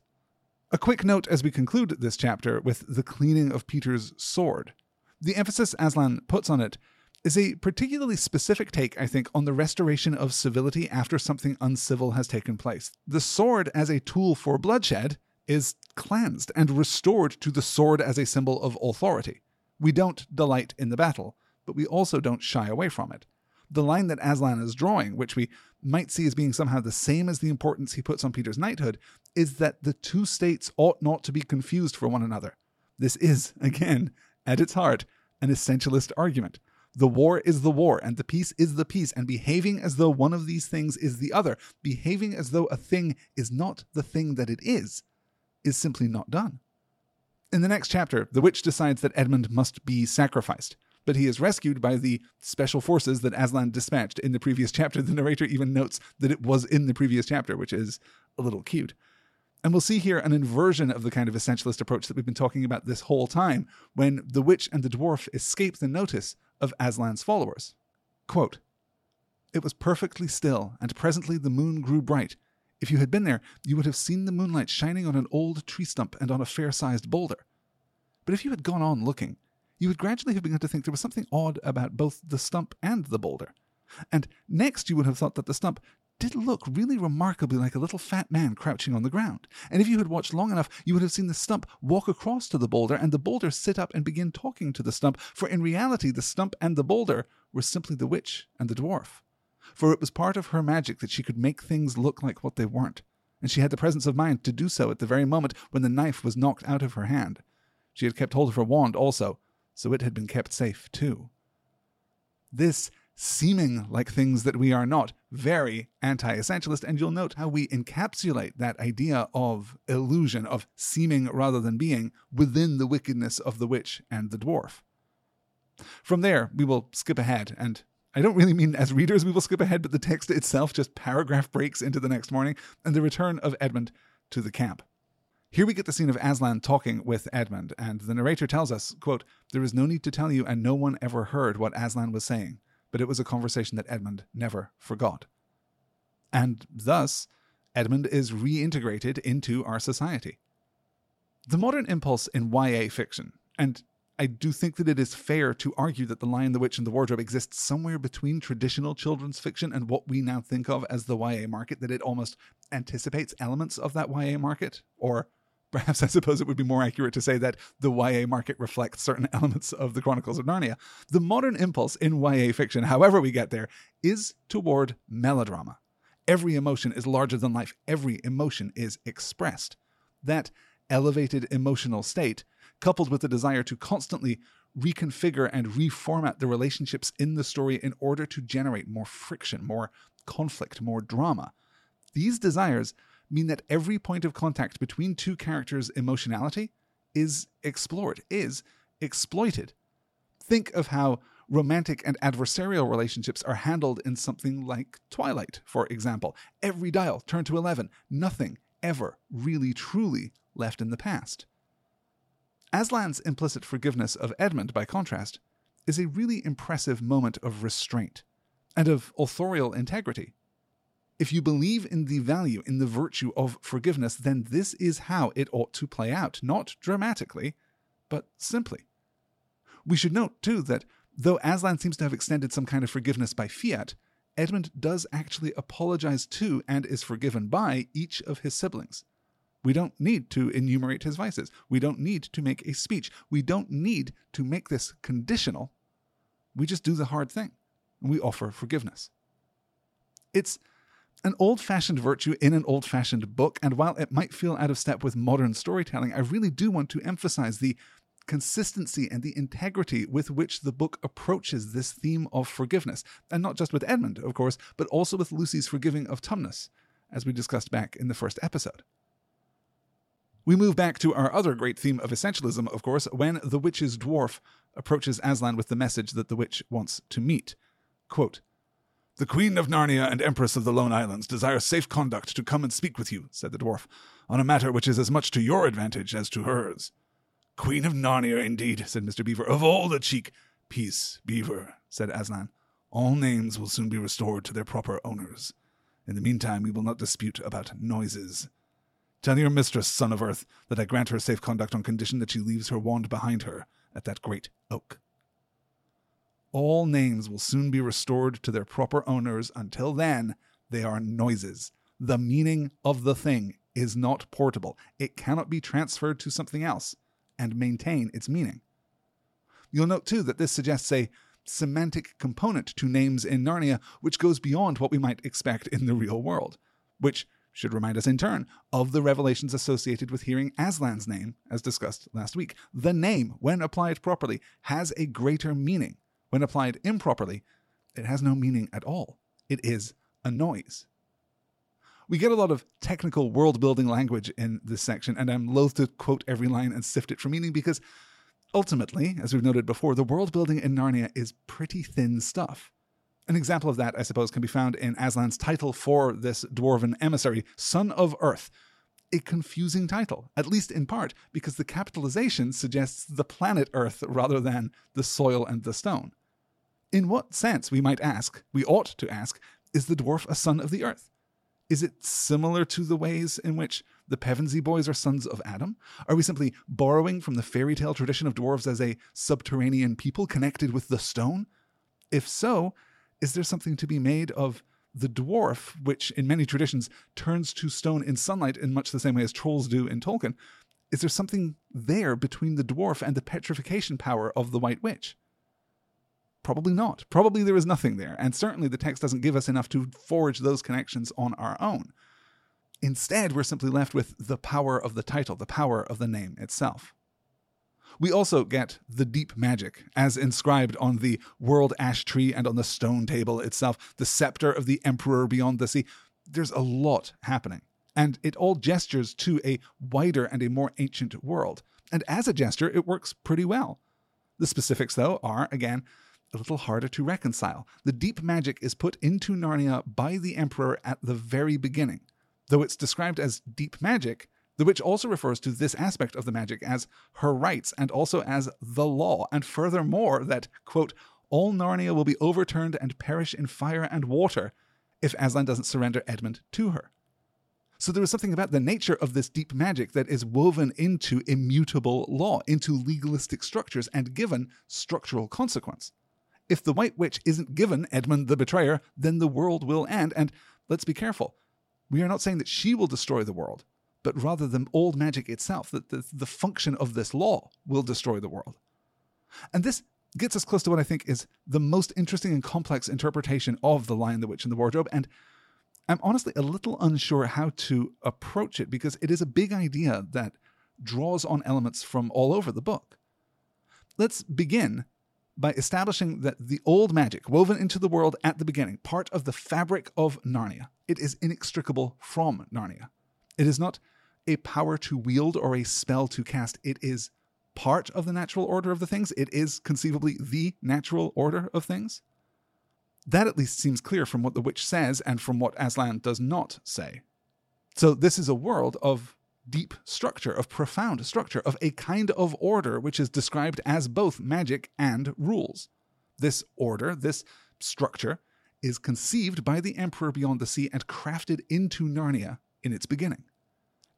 A quick note as we conclude this chapter with the cleaning of Peter's sword. The emphasis Aslan puts on it is a particularly specific take, I think, on the restoration of civility after something uncivil has taken place. The sword as a tool for bloodshed is cleansed and restored to the sword as a symbol of authority. We don't delight in the battle, but we also don't shy away from it. The line that Aslan is drawing, which we might see as being somehow the same as the importance he puts on Peter's knighthood, is that the two states ought not to be confused for one another. This is, again, at its heart, an essentialist argument. The war is the war, and the peace is the peace, and behaving as though one of these things is the other, behaving as though a thing is not the thing that it is, is simply not done. In the next chapter, the witch decides that Edmund must be sacrificed, but he is rescued by the special forces that Aslan dispatched in the previous chapter. The narrator even notes that it was in the previous chapter, which is a little cute. And we'll see here an inversion of the kind of essentialist approach that we've been talking about this whole time when the witch and the dwarf escape the notice of Aslan's followers. Quote, it was perfectly still, and presently the moon grew bright. If you had been there, you would have seen the moonlight shining on an old tree stump and on a fair sized boulder. But if you had gone on looking, you would gradually have begun to think there was something odd about both the stump and the boulder. And next you would have thought that the stump did look really remarkably like a little fat man crouching on the ground. And if you had watched long enough, you would have seen the stump walk across to the boulder and the boulder sit up and begin talking to the stump, for in reality, the stump and the boulder were simply the witch and the dwarf. For it was part of her magic that she could make things look like what they weren't, and she had the presence of mind to do so at the very moment when the knife was knocked out of her hand. She had kept hold of her wand also, so it had been kept safe too. This seeming like things that we are not. Very anti essentialist. And you'll note how we encapsulate that idea of illusion, of seeming rather than being, within the wickedness of the witch and the dwarf. From there, we will skip ahead, and I don't really mean as readers we will skip ahead, but the text itself just paragraph breaks into the next morning and the return of Edmund to the camp. Here we get the scene of Aslan talking with Edmund, and the narrator tells us, quote, There is no need to tell you, and no one ever heard what Aslan was saying but it was a conversation that Edmund never forgot. And thus, Edmund is reintegrated into our society. The modern impulse in YA fiction, and I do think that it is fair to argue that The Lion, the Witch, and the Wardrobe exists somewhere between traditional children's fiction and what we now think of as the YA market, that it almost anticipates elements of that YA market, or Perhaps I suppose it would be more accurate to say that the YA market reflects certain elements of the Chronicles of Narnia. The modern impulse in YA fiction, however we get there, is toward melodrama. Every emotion is larger than life, every emotion is expressed. That elevated emotional state, coupled with the desire to constantly reconfigure and reformat the relationships in the story in order to generate more friction, more conflict, more drama. These desires mean that every point of contact between two characters' emotionality is explored, is exploited. Think of how romantic and adversarial relationships are handled in something like Twilight, for example. Every dial turned to 11, nothing ever really truly left in the past. Aslan's implicit forgiveness of Edmund, by contrast, is a really impressive moment of restraint and of authorial integrity. If you believe in the value, in the virtue of forgiveness, then this is how it ought to play out, not dramatically, but simply. We should note, too, that though Aslan seems to have extended some kind of forgiveness by fiat, Edmund does actually apologize to and is forgiven by each of his siblings. We don't need to enumerate his vices. We don't need to make a speech. We don't need to make this conditional. We just do the hard thing. And we offer forgiveness. It's an old fashioned virtue in an old fashioned book, and while it might feel out of step with modern storytelling, I really do want to emphasize the consistency and the integrity with which the book approaches this theme of forgiveness. And not just with Edmund, of course, but also with Lucy's forgiving of Tumnus, as we discussed back in the first episode. We move back to our other great theme of essentialism, of course, when the witch's dwarf approaches Aslan with the message that the witch wants to meet. Quote, the Queen of Narnia and Empress of the Lone Islands desire safe conduct to come and speak with you, said the dwarf, on a matter which is as much to your advantage as to hers. Queen of Narnia, indeed, said Mr. Beaver, of all the cheek. Peace, Beaver, said Aslan. All names will soon be restored to their proper owners. In the meantime, we will not dispute about noises. Tell your mistress, son of earth, that I grant her safe conduct on condition that she leaves her wand behind her at that great oak. All names will soon be restored to their proper owners. Until then, they are noises. The meaning of the thing is not portable. It cannot be transferred to something else and maintain its meaning. You'll note too that this suggests a semantic component to names in Narnia which goes beyond what we might expect in the real world, which should remind us in turn of the revelations associated with hearing Aslan's name, as discussed last week. The name, when applied properly, has a greater meaning. When applied improperly, it has no meaning at all. It is a noise. We get a lot of technical world building language in this section, and I'm loath to quote every line and sift it for meaning because ultimately, as we've noted before, the world building in Narnia is pretty thin stuff. An example of that, I suppose, can be found in Aslan's title for this dwarven emissary, Son of Earth. A confusing title, at least in part, because the capitalization suggests the planet Earth rather than the soil and the stone. In what sense, we might ask, we ought to ask, is the dwarf a son of the earth? Is it similar to the ways in which the Pevensie boys are sons of Adam? Are we simply borrowing from the fairy tale tradition of dwarves as a subterranean people connected with the stone? If so, is there something to be made of the dwarf, which in many traditions turns to stone in sunlight in much the same way as trolls do in Tolkien? Is there something there between the dwarf and the petrification power of the White Witch? Probably not. Probably there is nothing there, and certainly the text doesn't give us enough to forge those connections on our own. Instead, we're simply left with the power of the title, the power of the name itself. We also get the deep magic, as inscribed on the world ash tree and on the stone table itself, the scepter of the emperor beyond the sea. There's a lot happening, and it all gestures to a wider and a more ancient world. And as a gesture, it works pretty well. The specifics, though, are, again, a little harder to reconcile. The deep magic is put into Narnia by the Emperor at the very beginning. Though it's described as deep magic, the witch also refers to this aspect of the magic as her rights and also as the law, and furthermore that, quote, all Narnia will be overturned and perish in fire and water if Aslan doesn't surrender Edmund to her. So there is something about the nature of this deep magic that is woven into immutable law, into legalistic structures, and given structural consequence. If the White Witch isn't given Edmund the Betrayer, then the world will end. And let's be careful. We are not saying that she will destroy the world, but rather the old magic itself, that the, the function of this law will destroy the world. And this gets us close to what I think is the most interesting and complex interpretation of The Lion, the Witch, and the Wardrobe. And I'm honestly a little unsure how to approach it because it is a big idea that draws on elements from all over the book. Let's begin by establishing that the old magic woven into the world at the beginning, part of the fabric of Narnia, it is inextricable from Narnia. It is not a power to wield or a spell to cast. It is part of the natural order of the things. It is conceivably the natural order of things. That at least seems clear from what the witch says and from what Aslan does not say. So, this is a world of deep structure, of profound structure, of a kind of order which is described as both magic and rules. This order, this structure, is conceived by the Emperor beyond the sea and crafted into Narnia in its beginning.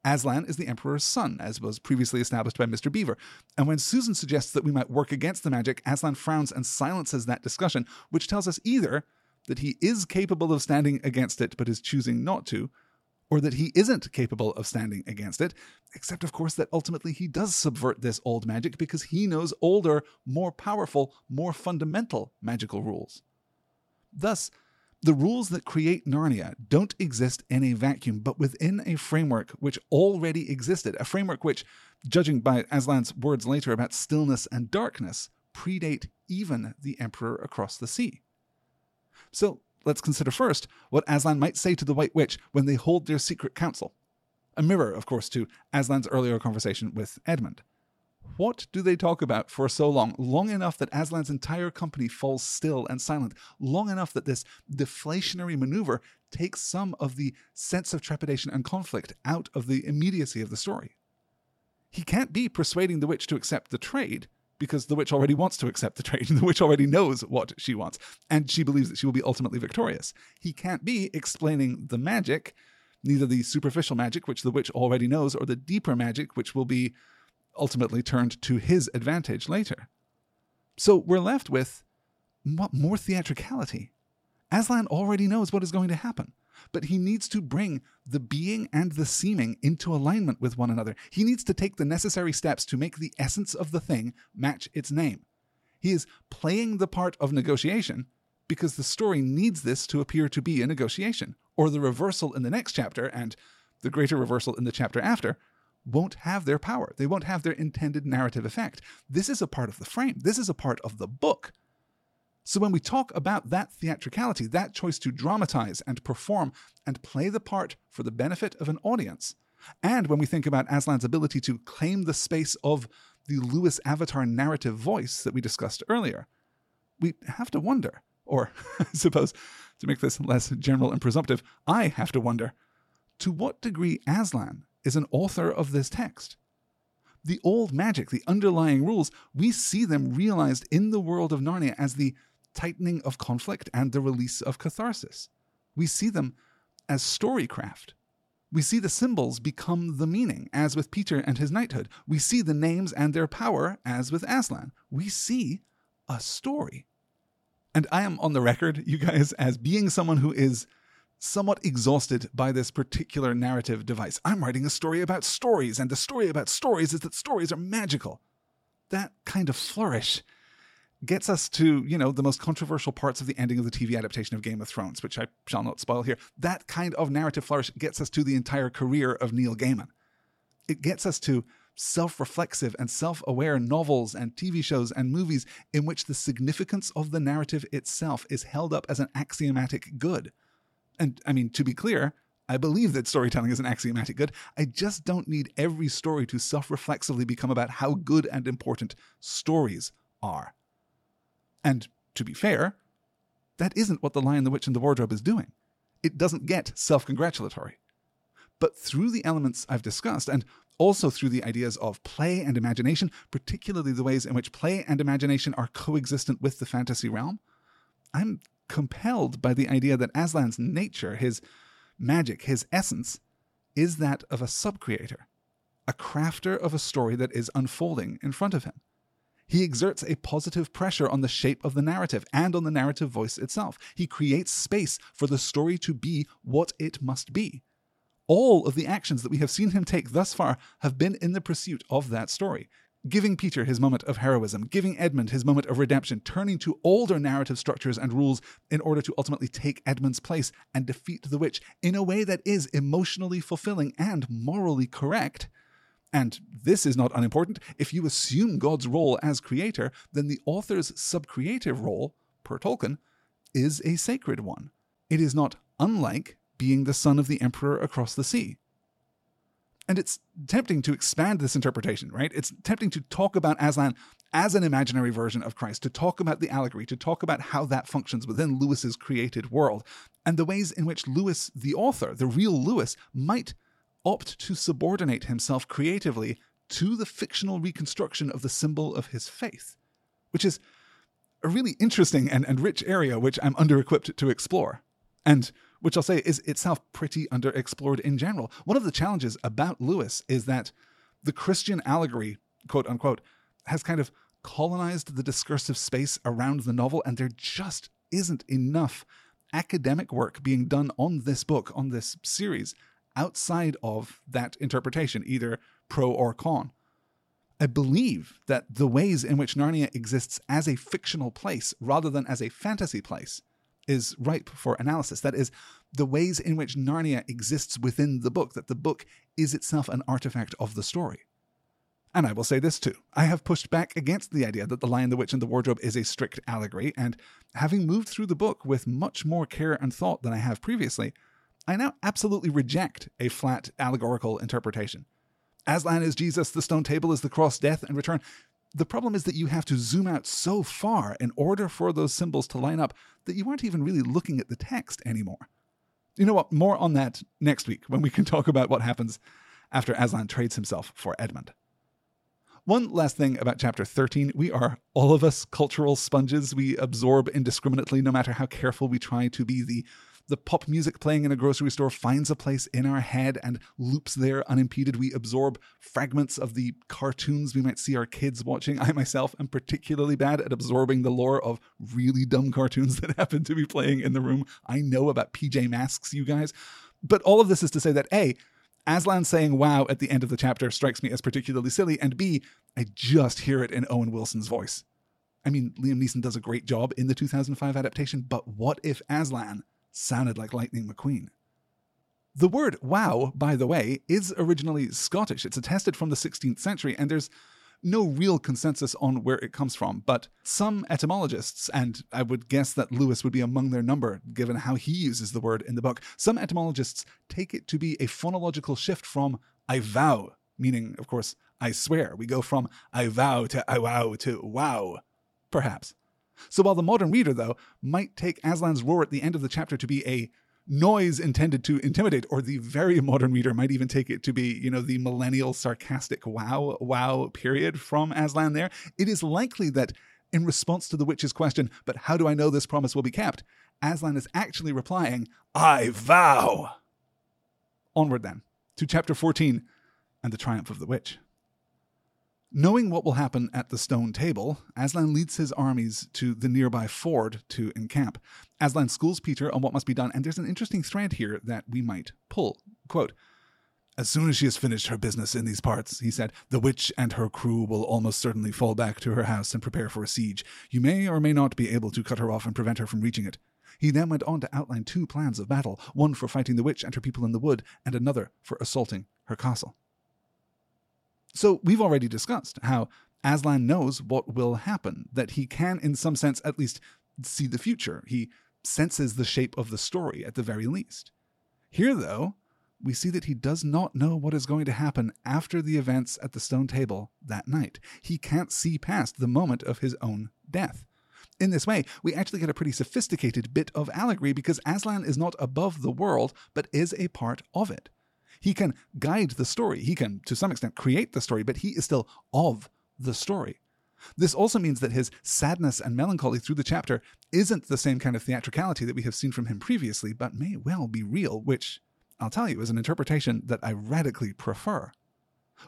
Aslan is the Emperor's son, as was previously established by Mr. Beaver. And when Susan suggests that we might work against the magic, Aslan frowns and silences that discussion, which tells us either that he is capable of standing against it but is choosing not to, or that he isn't capable of standing against it, except, of course, that ultimately he does subvert this old magic because he knows older, more powerful, more fundamental magical rules. Thus, The rules that create Narnia don't exist in a vacuum, but within a framework which already existed, a framework which, judging by Aslan's words later about stillness and darkness, predate even the Emperor across the sea. So let's consider first what Aslan might say to the White Witch when they hold their secret council. A mirror, of course, to Aslan's earlier conversation with Edmund. What do they talk about for so long? Long enough that Aslan's entire company falls still and silent. Long enough that this deflationary maneuver takes some of the sense of trepidation and conflict out of the immediacy of the story. He can't be persuading the witch to accept the trade because the witch already wants to accept the trade. The witch already knows what she wants, and she believes that she will be ultimately victorious. He can't be explaining the magic, neither the superficial magic, which the witch already knows, or the deeper magic, which will be ultimately turned to his advantage later. So we're left with what more theatricality? Aslan already knows what is going to happen, but he needs to bring the being and the seeming into alignment with one another. He needs to take the necessary steps to make the essence of the thing match its name. He is playing the part of negotiation because the story needs this to appear to be a negotiation, or the reversal in the next chapter and the greater reversal in the chapter after won't have their power. They won't have their intended narrative effect. This is a part of the frame, this is a part of the book. So when we talk about that theatricality, that choice to dramatize and perform and play the part for the benefit of an audience, and when we think about Aslan's ability to claim the space of the Lewis Avatar narrative voice that we discussed earlier, we have to wonder, or I suppose to make this less general and presumptive, I have to wonder, to what degree Aslan is an author of this text. The old magic, the underlying rules, we see them realized in the world of Narnia as the tightening of conflict and the release of catharsis. We see them as storycraft. We see the symbols become the meaning, as with Peter and his knighthood. We see the names and their power, as with Aslan. We see a story. And I am on the record, you guys, as being someone who is somewhat exhausted by this particular narrative device. I'm writing a story about stories, and the story about stories is that stories are magical. That kind of flourish gets us to, you know, the most controversial parts of the ending of the TV adaptation of Game of Thrones, which I shall not spoil here. That kind of narrative flourish gets us to the entire career of Neil Gaiman. It gets us to self reflexive and self aware novels and TV shows and movies in which the significance of the narrative itself is held up as an axiomatic good and I mean, to be clear, I believe that storytelling is an axiomatic good. I just don't need every story to self reflexively become about how good and important stories are. And to be fair, that isn't what The Lion, the Witch, and the Wardrobe is doing. It doesn't get self congratulatory. But through the elements I've discussed, and also through the ideas of play and imagination, particularly the ways in which play and imagination are coexistent with the fantasy realm, I'm compelled by the idea that Aslan's nature, his magic, his essence, is that of a sub-creator, a crafter of a story that is unfolding in front of him. He exerts a positive pressure on the shape of the narrative and on the narrative voice itself. He creates space for the story to be what it must be. All of the actions that we have seen him take thus far have been in the pursuit of that story giving Peter his moment of heroism, giving Edmund his moment of redemption, turning to older narrative structures and rules in order to ultimately take Edmund's place and defeat the witch in a way that is emotionally fulfilling and morally correct. And this is not unimportant. If you assume God's role as creator, then the author's subcreative role, per Tolkien, is a sacred one. It is not unlike being the son of the emperor across the sea. And it's tempting to expand this interpretation, right? It's tempting to talk about Aslan as an imaginary version of Christ, to talk about the allegory, to talk about how that functions within Lewis's created world, and the ways in which Lewis, the author, the real Lewis, might opt to subordinate himself creatively to the fictional reconstruction of the symbol of his faith, which is a really interesting and, and rich area which I'm under equipped to explore. And which I'll say is itself pretty underexplored in general. One of the challenges about Lewis is that the Christian allegory, quote unquote, has kind of colonized the discursive space around the novel, and there just isn't enough academic work being done on this book, on this series, outside of that interpretation, either pro or con. I believe that the ways in which Narnia exists as a fictional place rather than as a fantasy place is ripe for analysis. That is, the ways in which Narnia exists within the book, that the book is itself an artifact of the story. And I will say this too. I have pushed back against the idea that The Lion, the Witch, and the Wardrobe is a strict allegory, and having moved through the book with much more care and thought than I have previously, I now absolutely reject a flat allegorical interpretation. Aslan is Jesus, the stone table is the cross, death, and return. The problem is that you have to zoom out so far in order for those symbols to line up that you aren't even really looking at the text anymore. You know what? More on that next week when we can talk about what happens after Aslan trades himself for Edmund. One last thing about chapter 13 we are all of us cultural sponges. We absorb indiscriminately, no matter how careful we try to be. The, the pop music playing in a grocery store finds a place in our head and loops there unimpeded. We absorb fragments of the cartoons we might see our kids watching. I myself am particularly bad at absorbing the lore of really dumb cartoons that happen to be playing in the room. I know about PJ Masks, you guys. But all of this is to say that A, Aslan saying wow at the end of the chapter strikes me as particularly silly, and B, I just hear it in Owen Wilson's voice. I mean, Liam Neeson does a great job in the 2005 adaptation, but what if Aslan sounded like Lightning McQueen? The word wow, by the way, is originally Scottish. It's attested from the 16th century, and there's no real consensus on where it comes from, but some etymologists, and I would guess that Lewis would be among their number given how he uses the word in the book, some etymologists take it to be a phonological shift from I vow, meaning, of course, I swear. We go from I vow to I wow to wow, perhaps. So while the modern reader, though, might take Aslan's roar at the end of the chapter to be a noise intended to intimidate, or the very modern reader might even take it to be, you know, the millennial sarcastic wow, wow period from Aslan there, it is likely that in response to the witch's question, but how do I know this promise will be kept? Aslan is actually replying, I vow. Onward then, to chapter 14 and the triumph of the witch. Knowing what will happen at the stone table, Aslan leads his armies to the nearby ford to encamp. Aslan schools Peter on what must be done, and there's an interesting thread here that we might pull. Quote, as soon as she has finished her business in these parts, he said, the witch and her crew will almost certainly fall back to her house and prepare for a siege. You may or may not be able to cut her off and prevent her from reaching it. He then went on to outline two plans of battle one for fighting the witch and her people in the wood, and another for assaulting her castle. So we've already discussed how Aslan knows what will happen, that he can, in some sense, at least see the future. He senses the shape of the story at the very least. Here, though, we see that he does not know what is going to happen after the events at the stone table that night. He can't see past the moment of his own death. In this way, we actually get a pretty sophisticated bit of allegory because Aslan is not above the world, but is a part of it. He can guide the story. He can, to some extent, create the story, but he is still of the story. This also means that his sadness and melancholy through the chapter isn't the same kind of theatricality that we have seen from him previously, but may well be real, which, I'll tell you, is an interpretation that I radically prefer.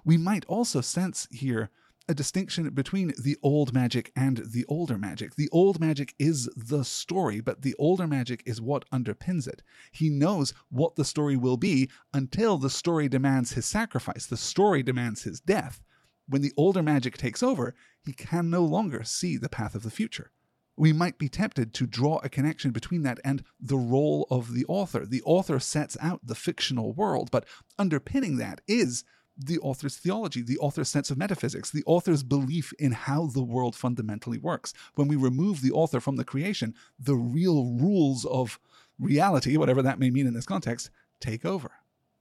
We might also sense here a distinction between the old magic and the older magic. The old magic is the story, but the older magic is what underpins it. He knows what the story will be until the story demands his sacrifice, the story demands his death. When the older magic takes over, he can no longer see the path of the future. We might be tempted to draw a connection between that and the role of the author. The author sets out the fictional world, but underpinning that is the author's theology, the author's sense of metaphysics, the author's belief in how the world fundamentally works. When we remove the author from the creation, the real rules of reality, whatever that may mean in this context, take over.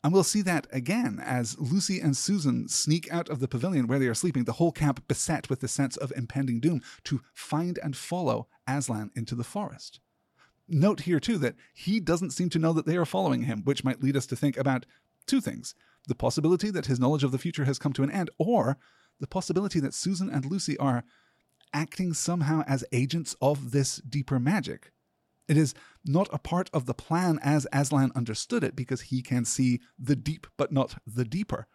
And we'll see that again as Lucy and Susan sneak out of the pavilion where they are sleeping, the whole camp beset with the sense of impending doom, to find and follow Aslan into the forest. Note here, too, that he doesn't seem to know that they are following him, which might lead us to think about two things the possibility that his knowledge of the future has come to an end, or the possibility that Susan and Lucy are acting somehow as agents of this deeper magic. It is not a part of the plan as Aslan understood it because he can see the deep but not the deeper.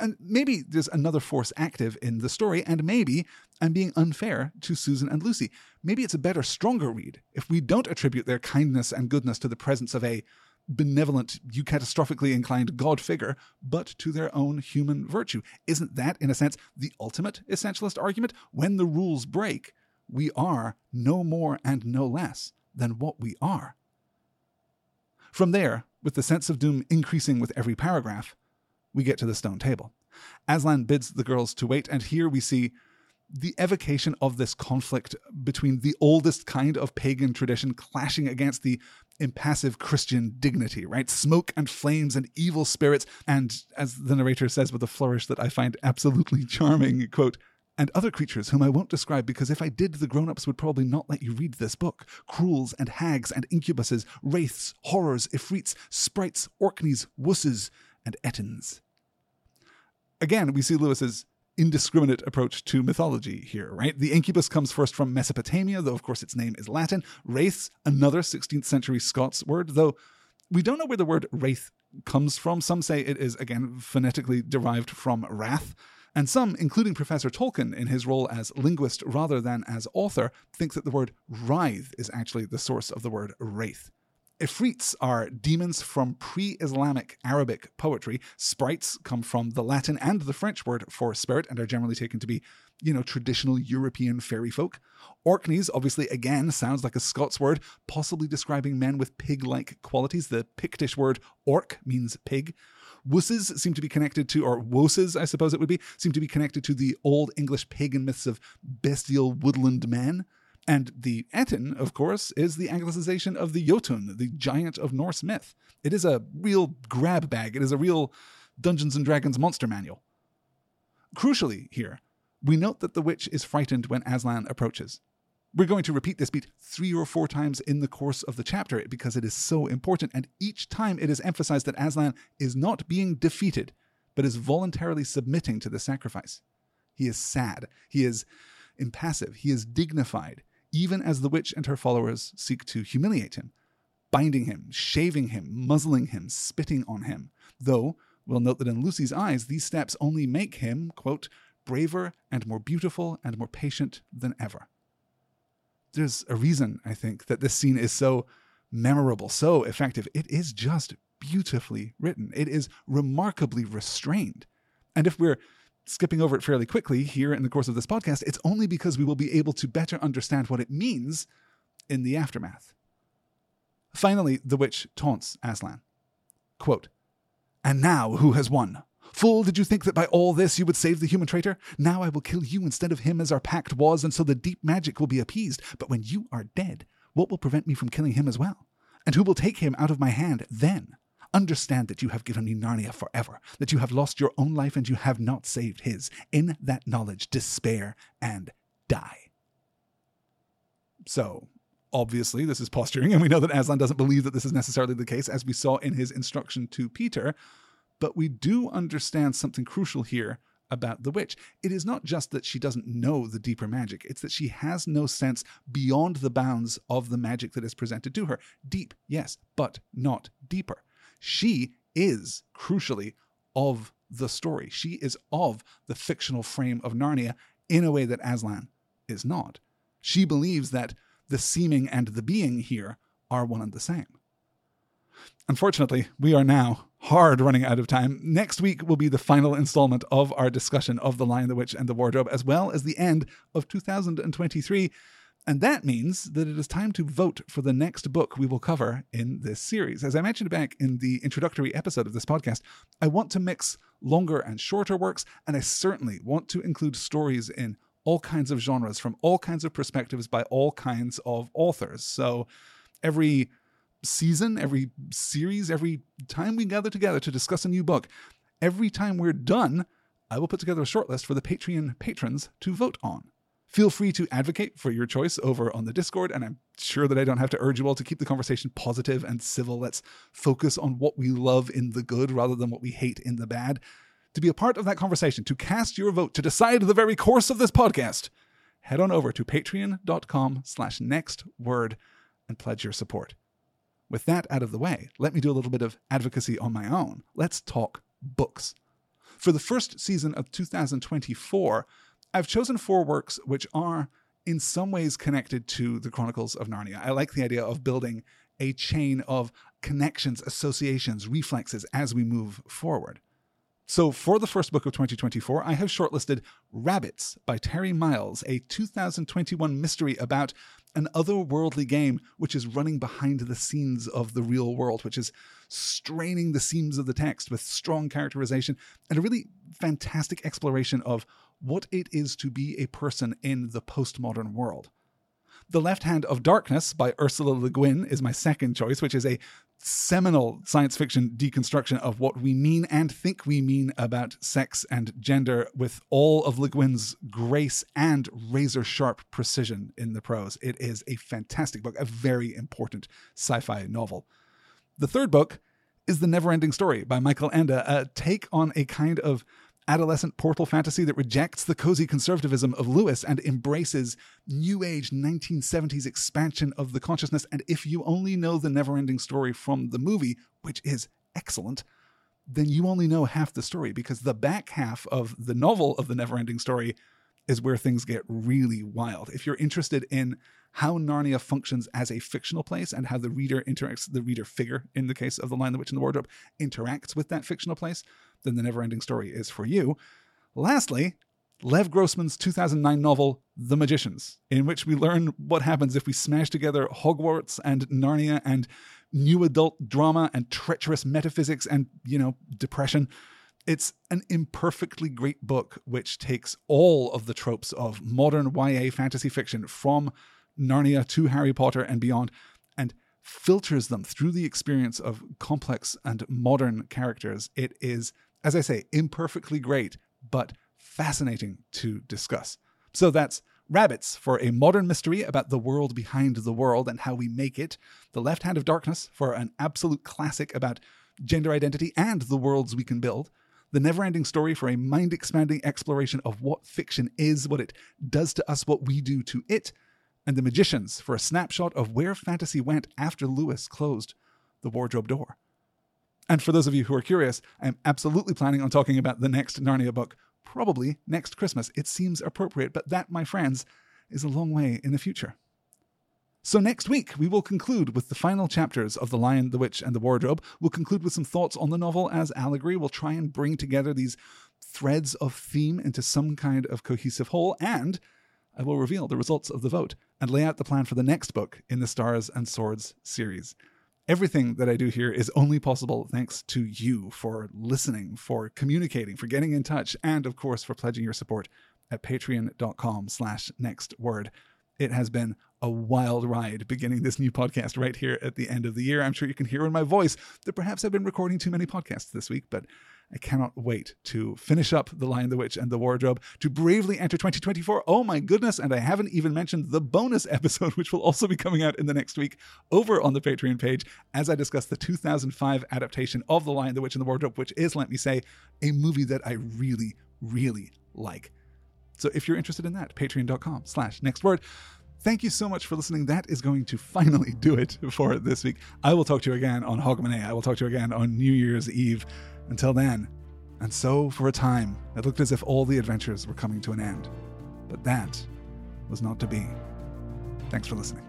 And maybe there's another force active in the story, and maybe I'm being unfair to Susan and Lucy. Maybe it's a better, stronger read if we don't attribute their kindness and goodness to the presence of a benevolent, eucatastrophically inclined God figure, but to their own human virtue. Isn't that, in a sense, the ultimate essentialist argument? When the rules break, we are no more and no less than what we are. From there, with the sense of doom increasing with every paragraph, we get to the stone table. Aslan bids the girls to wait, and here we see the evocation of this conflict between the oldest kind of pagan tradition clashing against the impassive Christian dignity, right? Smoke and flames and evil spirits, and as the narrator says with a flourish that I find absolutely charming, quote, and other creatures whom I won't describe because if I did, the grown ups would probably not let you read this book. Cruels and hags and incubuses, wraiths, horrors, ifrits, sprites, orkneys, wusses, and ettins. Again, we see Lewis's indiscriminate approach to mythology here, right? The incubus comes first from Mesopotamia, though of course its name is Latin. Wraiths, another 16th century Scots word, though we don't know where the word wraith comes from. Some say it is, again, phonetically derived from wrath. And some, including Professor Tolkien in his role as linguist rather than as author, think that the word writhe is actually the source of the word wraith. Ifrits are demons from pre Islamic Arabic poetry. Sprites come from the Latin and the French word for spirit and are generally taken to be, you know, traditional European fairy folk. Orkneys, obviously, again, sounds like a Scots word, possibly describing men with pig like qualities. The Pictish word orc means pig. Wusses seem to be connected to, or woses, I suppose it would be, seem to be connected to the Old English pagan myths of bestial woodland men. And the Ettin, of course, is the anglicization of the Jotun, the giant of Norse myth. It is a real grab bag, it is a real Dungeons and Dragons monster manual. Crucially, here, we note that the witch is frightened when Aslan approaches. We're going to repeat this beat three or four times in the course of the chapter because it is so important, and each time it is emphasized that Aslan is not being defeated, but is voluntarily submitting to the sacrifice. He is sad, he is impassive, he is dignified, even as the witch and her followers seek to humiliate him, binding him, shaving him, muzzling him, spitting on him. Though, we'll note that in Lucy's eyes, these steps only make him, quote, braver and more beautiful and more patient than ever. There's a reason, I think, that this scene is so memorable, so effective. It is just beautifully written, it is remarkably restrained. And if we're skipping over it fairly quickly here in the course of this podcast, it's only because we will be able to better understand what it means in the aftermath. Finally, the witch taunts Aslan. Quote, And now who has won? Fool, did you think that by all this you would save the human traitor? Now I will kill you instead of him as our pact was, and so the deep magic will be appeased. But when you are dead, what will prevent me from killing him as well? And who will take him out of my hand then? Understand that you have given me Narnia forever, that you have lost your own life and you have not saved his. In that knowledge, despair and die. So, obviously, this is posturing, and we know that Aslan doesn't believe that this is necessarily the case, as we saw in his instruction to Peter. But we do understand something crucial here about the witch. It is not just that she doesn't know the deeper magic, it's that she has no sense beyond the bounds of the magic that is presented to her. Deep, yes, but not deeper she is crucially of the story. She is of the fictional frame of Narnia in a way that Aslan is not. She believes that the seeming and the being here are one and the same. Unfortunately, we are now hard running out of time. Next week will be the final installment of our discussion of The Lion, the Witch, and the Wardrobe, as well as the end of 2023. And that means that it is time to vote for the next book we will cover in this series. As I mentioned back in the introductory episode of this podcast, I want to mix longer and shorter works, and I certainly want to include stories in all kinds of genres from all kinds of perspectives by all kinds of authors. So every season, every series, every time we gather together to discuss a new book, every time we're done, I will put together a shortlist for the Patreon patrons to vote on. Feel free to advocate for your choice over on the Discord, and I'm sure that I don't have to urge you all to keep the conversation positive and civil. Let's focus on what we love in the good rather than what we hate in the bad. To be a part of that conversation, to cast your vote, to decide the very course of this podcast, head on over to patreon.com slash next word and pledge your support. With that out of the way, let me do a little bit of advocacy on my own. Let's talk books. For the first season of 2024, I've chosen four works which are in some ways connected to the Chronicles of Narnia. I like the idea of building a chain of connections, associations, reflexes as we move forward. So, for the first book of 2024, I have shortlisted Rabbits by Terry Miles, a 2021 mystery about an otherworldly game which is running behind the scenes of the real world, which is straining the seams of the text with strong characterization and a really fantastic exploration of what it is to be a person in the postmodern world. The Left Hand of Darkness by Ursula Le Guin is my second choice, which is a seminal science fiction deconstruction of what we mean and think we mean about sex and gender with all of Le Guin's grace and razor sharp precision in the prose. It is a fantastic book, a very important sci fi novel. The third book is The Neverending Story by Michael Ende, a take on a kind of adolescent portal fantasy that rejects the cozy conservatism of Lewis and embraces new age 1970s expansion of the consciousness. And if you only know the never ending story from the movie, which is excellent, then you only know half the story because the back half of the novel of the never ending story is where things get really wild. If you're interested in how Narnia functions as a fictional place and how the reader interacts, the reader figure, in the case of The Lion, the Witch, and the Wardrobe, interacts with that fictional place, then The Neverending Story is for you. Lastly, Lev Grossman's 2009 novel, The Magicians, in which we learn what happens if we smash together Hogwarts and Narnia and new adult drama and treacherous metaphysics and, you know, depression. It's an imperfectly great book which takes all of the tropes of modern YA fantasy fiction from Narnia to Harry Potter and beyond and filters them through the experience of complex and modern characters. It is as I say, imperfectly great, but fascinating to discuss. So that's Rabbits for a modern mystery about the world behind the world and how we make it. The Left Hand of Darkness for an absolute classic about gender identity and the worlds we can build. The never ending Story for a mind expanding exploration of what fiction is, what it does to us, what we do to it. And The Magicians for a snapshot of where fantasy went after Lewis closed the wardrobe door. And for those of you who are curious, I'm absolutely planning on talking about the next Narnia book, probably next Christmas. It seems appropriate, but that, my friends, is a long way in the future. So, next week, we will conclude with the final chapters of The Lion, the Witch, and the Wardrobe. We'll conclude with some thoughts on the novel as allegory. We'll try and bring together these threads of theme into some kind of cohesive whole, and I will reveal the results of the vote and lay out the plan for the next book in the Stars and Swords series. Everything that I do here is only possible thanks to you for listening, for communicating, for getting in touch, and of course for pledging your support at patreon.com slash next word. It has been a wild ride beginning this new podcast right here at the end of the year. I'm sure you can hear in my voice that perhaps I've been recording too many podcasts this week, but I cannot wait to finish up The Lion, the Witch, and the Wardrobe, to bravely enter 2024. Oh my goodness. And I haven't even mentioned the bonus episode, which will also be coming out in the next week over on the Patreon page as I discuss the 2005 adaptation of The Lion, the Witch, and the Wardrobe, which is, let me say, a movie that I really, really like. So if you're interested in that, patreon.com slash next word. Thank you so much for listening. That is going to finally do it for this week. I will talk to you again on Hogmanay. I will talk to you again on New Year's Eve. Until then, and so for a time, it looked as if all the adventures were coming to an end. But that was not to be. Thanks for listening.